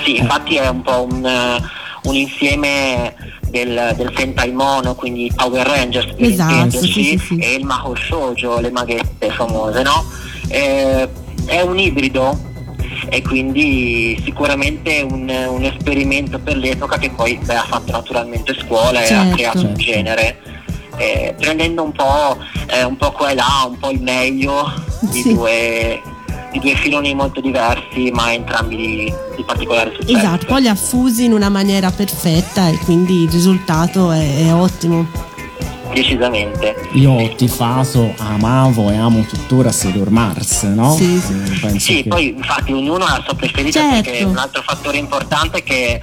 Sì, infatti è un po' un, eh, un insieme del, del Sentai Mono, quindi Power Rangers per Esatto, sì, sì, sì. e il Maho Shoujo, le maghette famose, no? Eh, è un ibrido e quindi sicuramente un, un esperimento per l'epoca che poi beh, ha fatto naturalmente scuola e Certo. ha creato un Certo. genere. Eh, prendendo un po', eh, un po' qua e là, un po' il meglio di, Sì. due, di due filoni molto diversi, ma entrambi di, di particolare successo. Esatto, poi li ha fusi in una maniera perfetta e quindi il risultato è, è ottimo. Decisamente. Io ho tifato, amavo e amo tuttora Sailor Mars, no? Sì, sì. Eh, penso Sì, che- poi infatti ognuno ha la sua preferita Certo. perché un altro fattore importante è che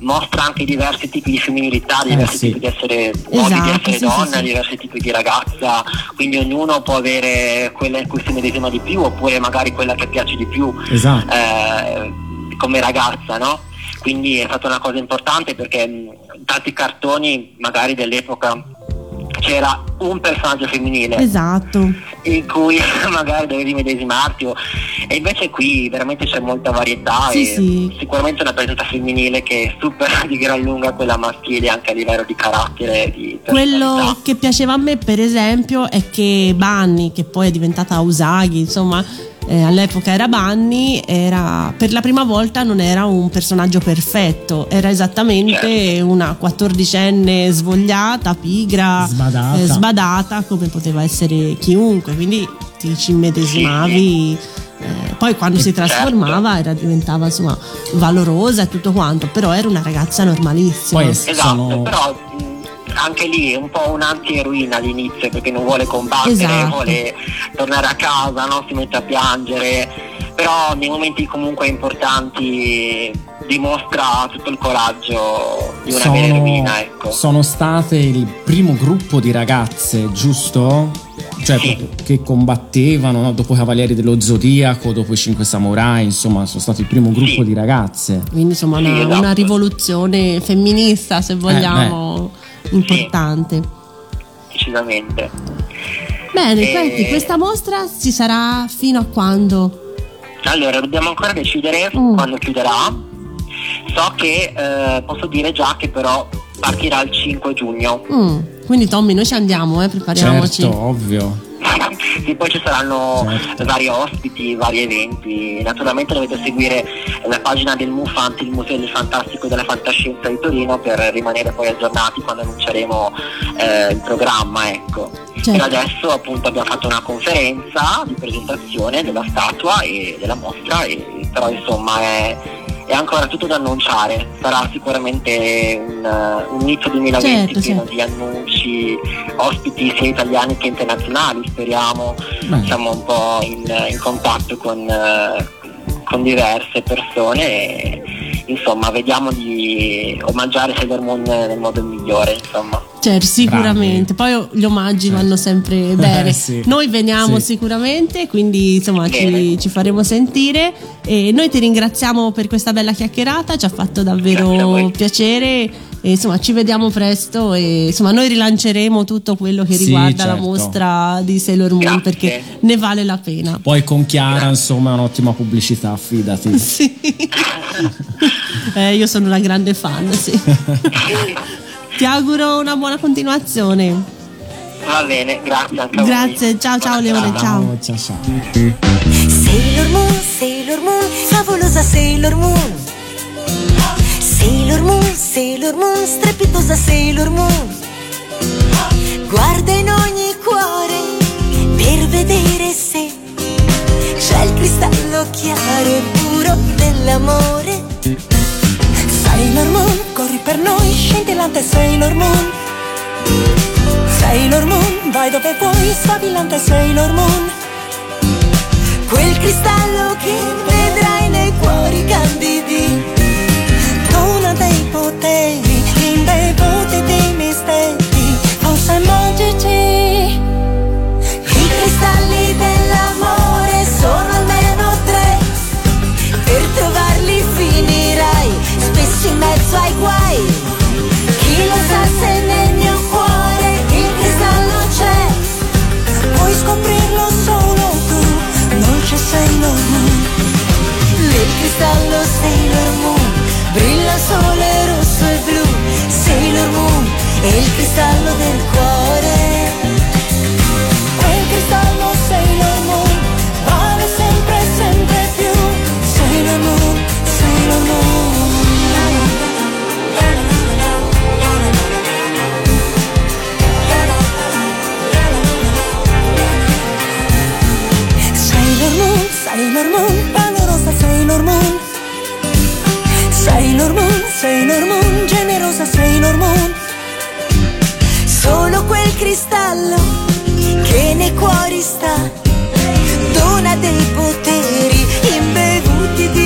mostra anche diversi tipi di femminilità, Eh, diversi sì. tipi di essere modi di Esatto, essere sì, donna, sì. diversi tipi di ragazza, quindi ognuno può avere quella in cui si medesima di più oppure magari quella che piace di più Esatto. eh, come ragazza, no? Quindi è stata una cosa importante perché tanti cartoni magari dell'epoca c'era un personaggio femminile Esatto. in cui [LAUGHS] magari dovevi medesimarti o- e invece qui veramente c'è molta varietà Sì, e sì. sicuramente una presenza femminile che supera [LAUGHS] di gran lunga quella maschile anche a livello di carattere di Quello che piaceva a me, per esempio, è che Bunny, che poi è diventata Usagi, insomma, eh, all'epoca era Bunny, era, per la prima volta non era un personaggio perfetto, era esattamente Certo. una quattordicenne svogliata, pigra, Sbadata. eh, sbadata, come poteva essere chiunque, quindi ti ci medesimavi. eh, poi quando si Certo. trasformava era, diventava insomma valorosa e tutto quanto, però era una ragazza normalissima. Poi Esatto, sono... però anche lì è un po' un'anti-eroina all'inizio perché non vuole combattere, Esatto. vuole tornare a casa, no? si mette a piangere, però nei momenti comunque importanti dimostra tutto il coraggio di una vera eroina. Ecco. sono state il primo gruppo di ragazze, giusto? Cioè, Sì. che combattevano no? dopo i Cavalieri dello Zodiaco, dopo i Cinque Samurai, insomma, sono stati il primo gruppo Sì. di ragazze. Quindi insomma Sì, una, esatto. una rivoluzione femminista, se vogliamo, importante. Decisamente. Bene, Eh. senti, questa mostra ci sarà fino a quando? Allora, dobbiamo ancora decidere Mm. quando chiuderà. So che eh, posso dire già che però partirà il 5 giugno. Mm, Quindi Tommy, noi ci andiamo, eh, prepariamoci. Certo, ovvio. Sì, [LAUGHS] poi ci saranno Certo. vari ospiti, vari eventi. Naturalmente dovete seguire la pagina del MUFANT, il Museo del Fantastico e della Fantascienza di Torino, per rimanere poi aggiornati quando annunceremo eh, il programma. Ecco. Certo. Per adesso appunto abbiamo fatto una conferenza di presentazione della statua e della mostra, e, però insomma è, è ancora tutto da annunciare. Sarà sicuramente un, uh, un inizio 2020 Certo, pieno certo. di annunci, ospiti sia italiani che internazionali, speriamo. Beh. Siamo un po' in, in contatto con, eh, con diverse persone e insomma vediamo di omaggiare Sailor Moon nel modo migliore, insomma. Certo, sicuramente. Poi gli omaggi Certo. vanno sempre bene. Eh, [LAUGHS] sì. Noi veniamo Sì. sicuramente, quindi insomma ci, ci faremo sentire. E noi ti ringraziamo per questa bella chiacchierata, ci ha fatto Grazie davvero piacere. E, insomma, ci vediamo presto e insomma, noi rilanceremo tutto quello che Sì, riguarda la certo. mostra di Sailor Moon Grazie. perché ne vale la pena. Poi con Chiara, insomma, è un'ottima pubblicità, fidati. [LAUGHS] Sì. [LAUGHS] Eh, io sono una grande fan, sì. [LAUGHS] Ti auguro una buona continuazione. Va bene, grazie anche a voi. Grazie, ciao ciao Leone, ciao. ciao ciao. Sailor Moon, Sailor Moon, favolosa Sailor Moon. Sailor Moon, Sailor Moon, strepitosa Sailor Moon. Guarda in ogni cuore per vedere se c'è il cristallo chiaro e puro dell'amore. Sailor Moon, corri per noi, scintillante Sailor Moon. Sailor Moon, vai dove vuoi, sfavillante Sailor Moon. Quel cristallo che vedrai nei cuori candidi cristallo Sailor Moon. Brilla il sole rosso e blu Sailor Moon è il cristallo del cuore. Quel cristallo Sailor Moon Vale sempre, sempre più. Sailor Moon, Sailor Moon. Sailor Moon, Sailor Moon, valerosa Sailor Moon Sailor Moon, Sailor Moon, generosa Sailor Moon Solo quel cristallo che nei cuori sta. Dona dei poteri imbevuti di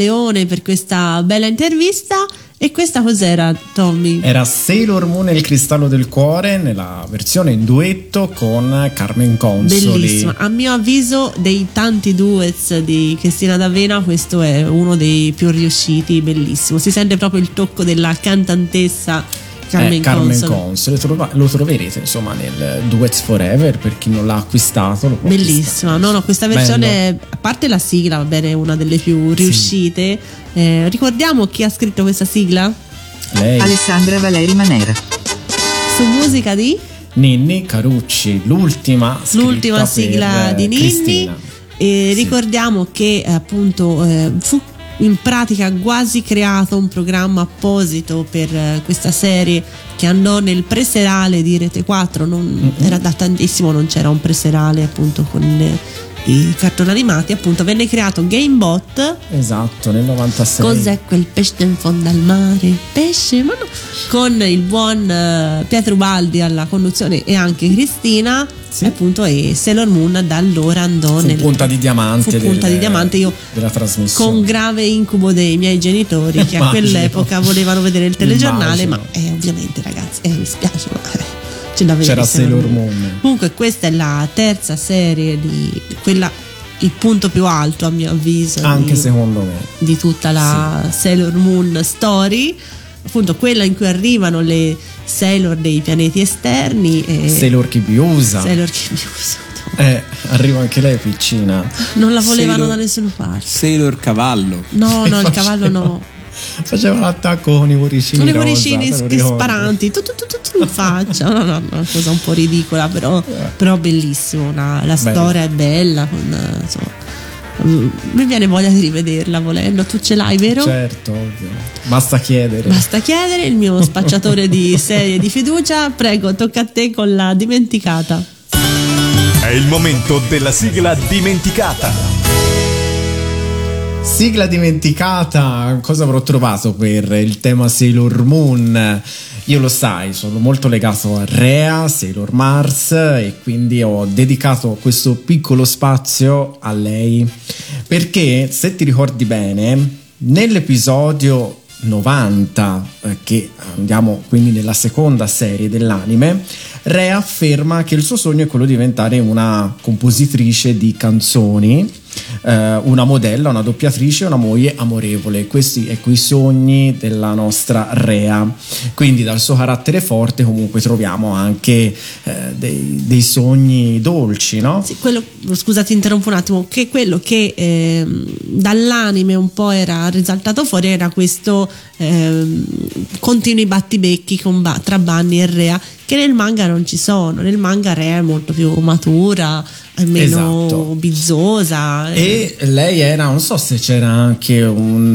Leone per questa bella intervista. E questa cos'era, Tommy? Era Sailor Moon e il cristallo del cuore nella versione in duetto con Carmen Consoli. Bellissima. A mio avviso, dei tanti duets di Cristina D'Avena, questo è uno dei più riusciti, bellissimo. Si sente proprio il tocco della cantantessa Carmen, Eh, Carmen Consoli. Consoli. Lo, trova- lo troverete insomma nel Duets Forever per chi non l'ha acquistato. Lo può Bellissima, no, no, questa Bello. versione, a parte la sigla, va bene, è una delle più riuscite. Eh, ricordiamo chi ha scritto questa sigla? Lei, Alessandra Valeri Manera. Su musica di Ninni Carucci, l'ultima, l'ultima sigla eh, di Ninni. Cristina. E Sì. ricordiamo che eh, appunto eh, fu in pratica quasi creato un programma apposito per eh, questa serie che andò nel preserale di Rete 4, non, era da tantissimo, non c'era un preserale appunto con le- i cartoni animati, appunto venne creato GameBot Esatto, nel 96. Cos'è quel pesce in fondo al mare? Pesce, ma no. Con il buon eh, Pietro Baldi alla conduzione e anche Cristina. Sì. Appunto e Sailor Moon da allora andò Fu nel punta di diamante fu punta del- di diamante io della trasmissione. con grave incubo dei miei genitori che a quell'epoca volevano vedere il telegiornale Immagino. ma eh, ovviamente ragazzi eh, mi spiace ma eh, ce l'avevo C'era Sailor Moon. comunque questa è la terza serie di quella il punto più alto a mio avviso Anche di- secondo me. di tutta la Sailor Moon story appunto quella in cui arrivano le Sailor dei pianeti esterni e Sailor Kibiusa. Sailor Kibiusa Eh, arriva anche lei piccina. non la volevano Sailor- da nessuna parte Sailor Cavallo. no no il [LAUGHS] cavallo no Faceva l'attacco con i cuoricini Sono i cuoricini sparanti tu, tu, tu, tu, tu in faccia no, no, una cosa un po' ridicola però, però bellissimo la, la Bello. storia è bella con, eh, insomma, mm, mi viene voglia di rivederla volendo tu ce l'hai vero? Certo, ovvio. Basta chiedere. Basta chiedere il mio spacciatore di [LAUGHS] serie di fiducia. Prego, tocca a te con la dimenticata. È il momento della sigla dimenticata. Sigla dimenticata, cosa avrò trovato per il tema Sailor Moon? Io lo sai, sono molto legato a Rea, Sailor Mars e quindi ho dedicato questo piccolo spazio a lei perché se ti ricordi bene, nell'episodio 90, eh, che andiamo quindi nella seconda serie dell'anime, Rea afferma che il suo sogno è quello di diventare una compositrice di canzoni, eh, una modella, una doppiatrice, una moglie amorevole. Questi ecco i sogni della nostra Rea. Quindi dal suo carattere forte comunque troviamo anche eh, dei, dei sogni dolci, no? Sì, quello, scusa, ti interrompo un attimo. Che quello che ehm, dall'anime un po' era risaltato fuori era questo ehm, continui battibecchi Ba- tra Bunny e Rea, che nel manga non ci sono. Nel manga Rea è molto più matura, meno Esatto. bizzosa. E lei era, non so se c'era anche un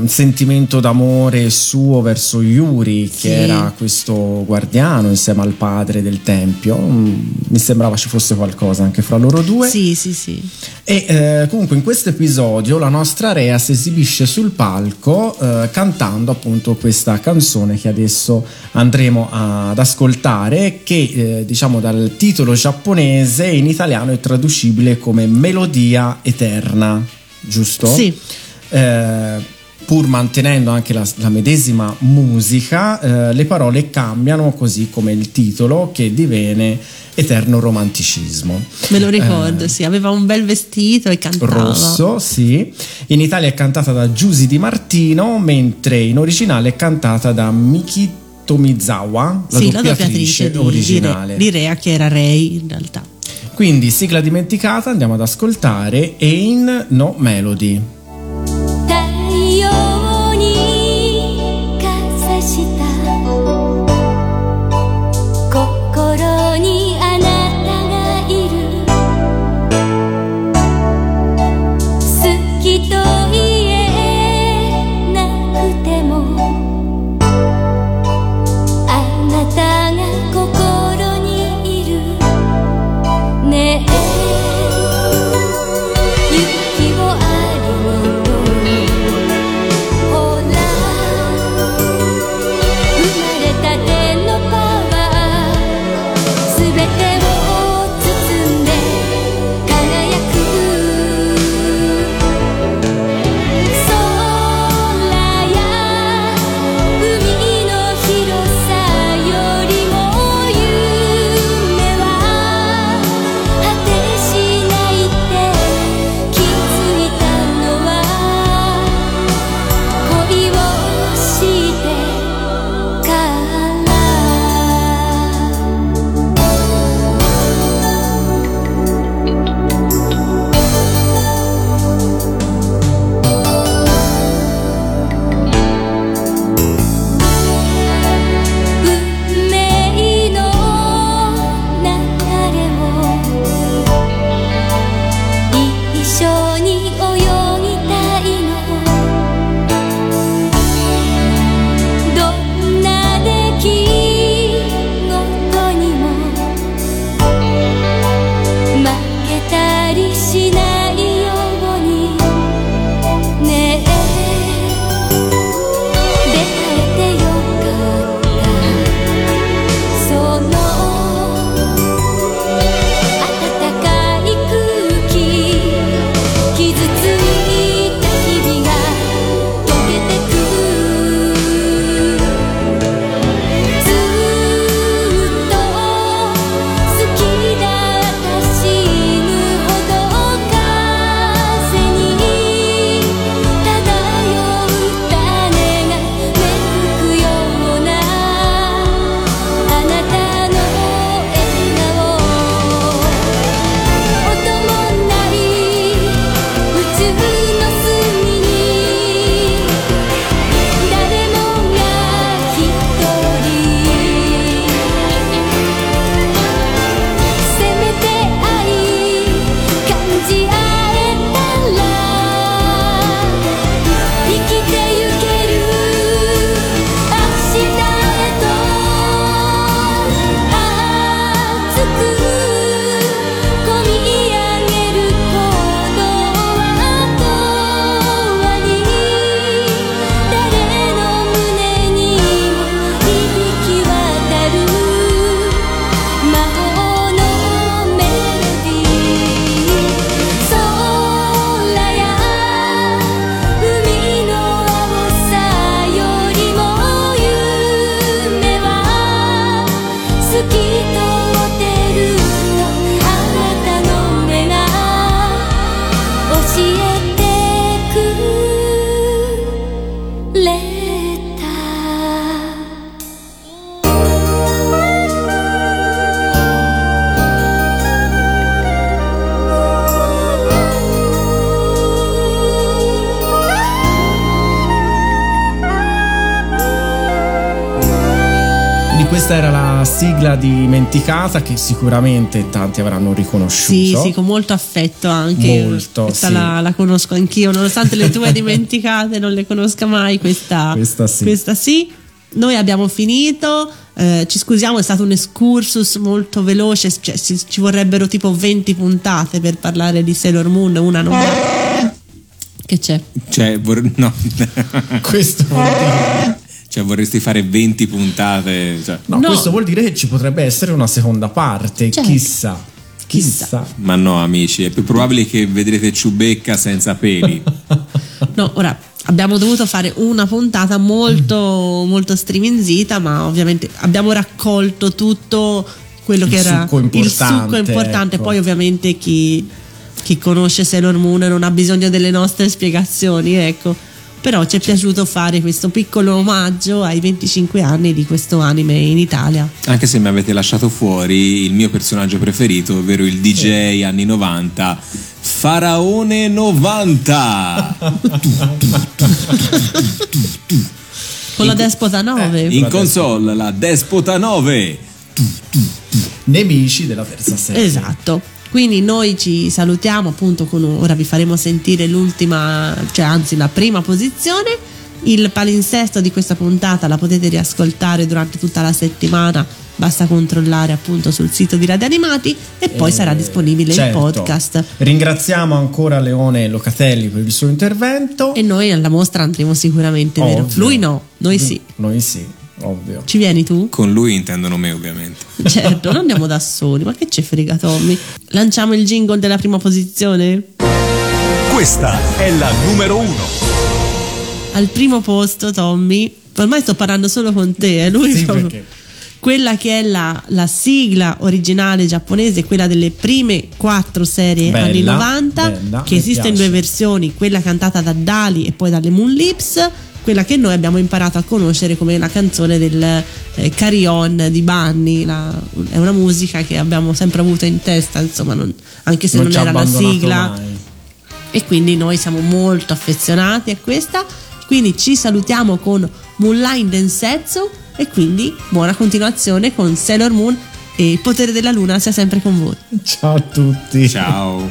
um, sentimento d'amore suo verso Yuri, che Sì. era questo guardiano insieme al padre del tempio. Mm, mi sembrava ci fosse qualcosa anche fra loro due. Sì, sì, sì. E eh, comunque in questo episodio la nostra Rea si esibisce sul palco eh, cantando appunto questa canzone che adesso andremo ad ascoltare che eh, diciamo dal titolo giapponese in italiano è traducibile come Melodia Eterna, giusto? Sì. Eh, pur mantenendo anche la, la medesima musica, eh, le parole cambiano così come il titolo che diviene Eterno Romanticismo. Me lo ricordo, Eh, sì. Aveva un bel vestito e cantava. rosso, sì. In Italia è cantata da Giusy Di Martino, mentre in originale è cantata da Miki Tomizawa, la sì, la doppiatrice doppiatrice di, originale. di, Re- di Rea, che era Ray in realtà. Quindi, sigla dimenticata, andiamo ad ascoltare Ain No Melody. Dimenticata che sicuramente tanti avranno riconosciuto. Sì, sì, con molto affetto anche. Molto, Questa sì. la, la conosco anch'io, nonostante le tue [LAUGHS] dimenticate non le conosca mai, questa, Questa sì. questa sì. Noi abbiamo finito, eh, ci scusiamo, è stato un excursus molto veloce, cioè, ci, ci vorrebbero tipo 20 puntate per parlare di Sailor Moon, una non. [LAUGHS] Che c'è? Cioè, vor- no. Questo [LAUGHS] cioè, vorresti fare 20 puntate. cioè. no, No. questo vuol dire che ci potrebbe essere una seconda parte. Certo. Chissà. Chissà. Ma no, amici, è più probabile che vedrete Ciubecca senza peli. [LAUGHS] No, ora abbiamo dovuto fare una puntata molto, molto streaminzita, ma ovviamente abbiamo raccolto tutto quello Il che era succo il importante, succo importante. ecco. Poi, ovviamente, chi, chi conosce Sailor Moon non ha bisogno delle nostre spiegazioni, ecco. Però ci è piaciuto fare questo piccolo omaggio ai 25 anni di questo anime in Italia. Anche se mi avete lasciato fuori il mio personaggio preferito, ovvero il DJ anni 90, Faraone 90. Con la Despota 9. In console la Despota 9. Nemici della terza serie. Esatto. Quindi noi ci salutiamo appunto con ora vi faremo sentire l'ultima, cioè anzi la prima posizione. Il palinsesto di questa puntata la potete riascoltare durante tutta la settimana, basta controllare appunto sul sito di Radio Animati e poi Eh, sarà disponibile certo. il podcast. Ringraziamo ancora Leone Locatelli per il suo intervento. E noi alla mostra andremo sicuramente. Lui no, noi sì. Noi sì, ovvio. Ci vieni tu? Con lui intendono me, ovviamente. Certo, non andiamo da soli, ma che ci frega Tommy? Lanciamo il jingle della prima posizione? Questa è la numero uno. Al primo posto, Tommy, ormai sto parlando solo con te, eh, lui Sì, proprio- perché? quella che è la, la sigla originale giapponese, quella delle prime quattro serie Bella, anni 90, bella, che esiste in piace. due versioni, quella cantata da Dali e poi dalle Moon Lips, quella che noi abbiamo imparato a conoscere come la canzone del eh, Carry On di Bunny, la- è una musica che abbiamo sempre avuto in testa, insomma, non- anche se non, ha era la sigla mai. e quindi noi siamo molto affezionati a questa quindi ci salutiamo con Moonline Densetsu e quindi buona continuazione con Sailor Moon e il potere della luna sia sempre con voi Ciao a tutti. Ciao.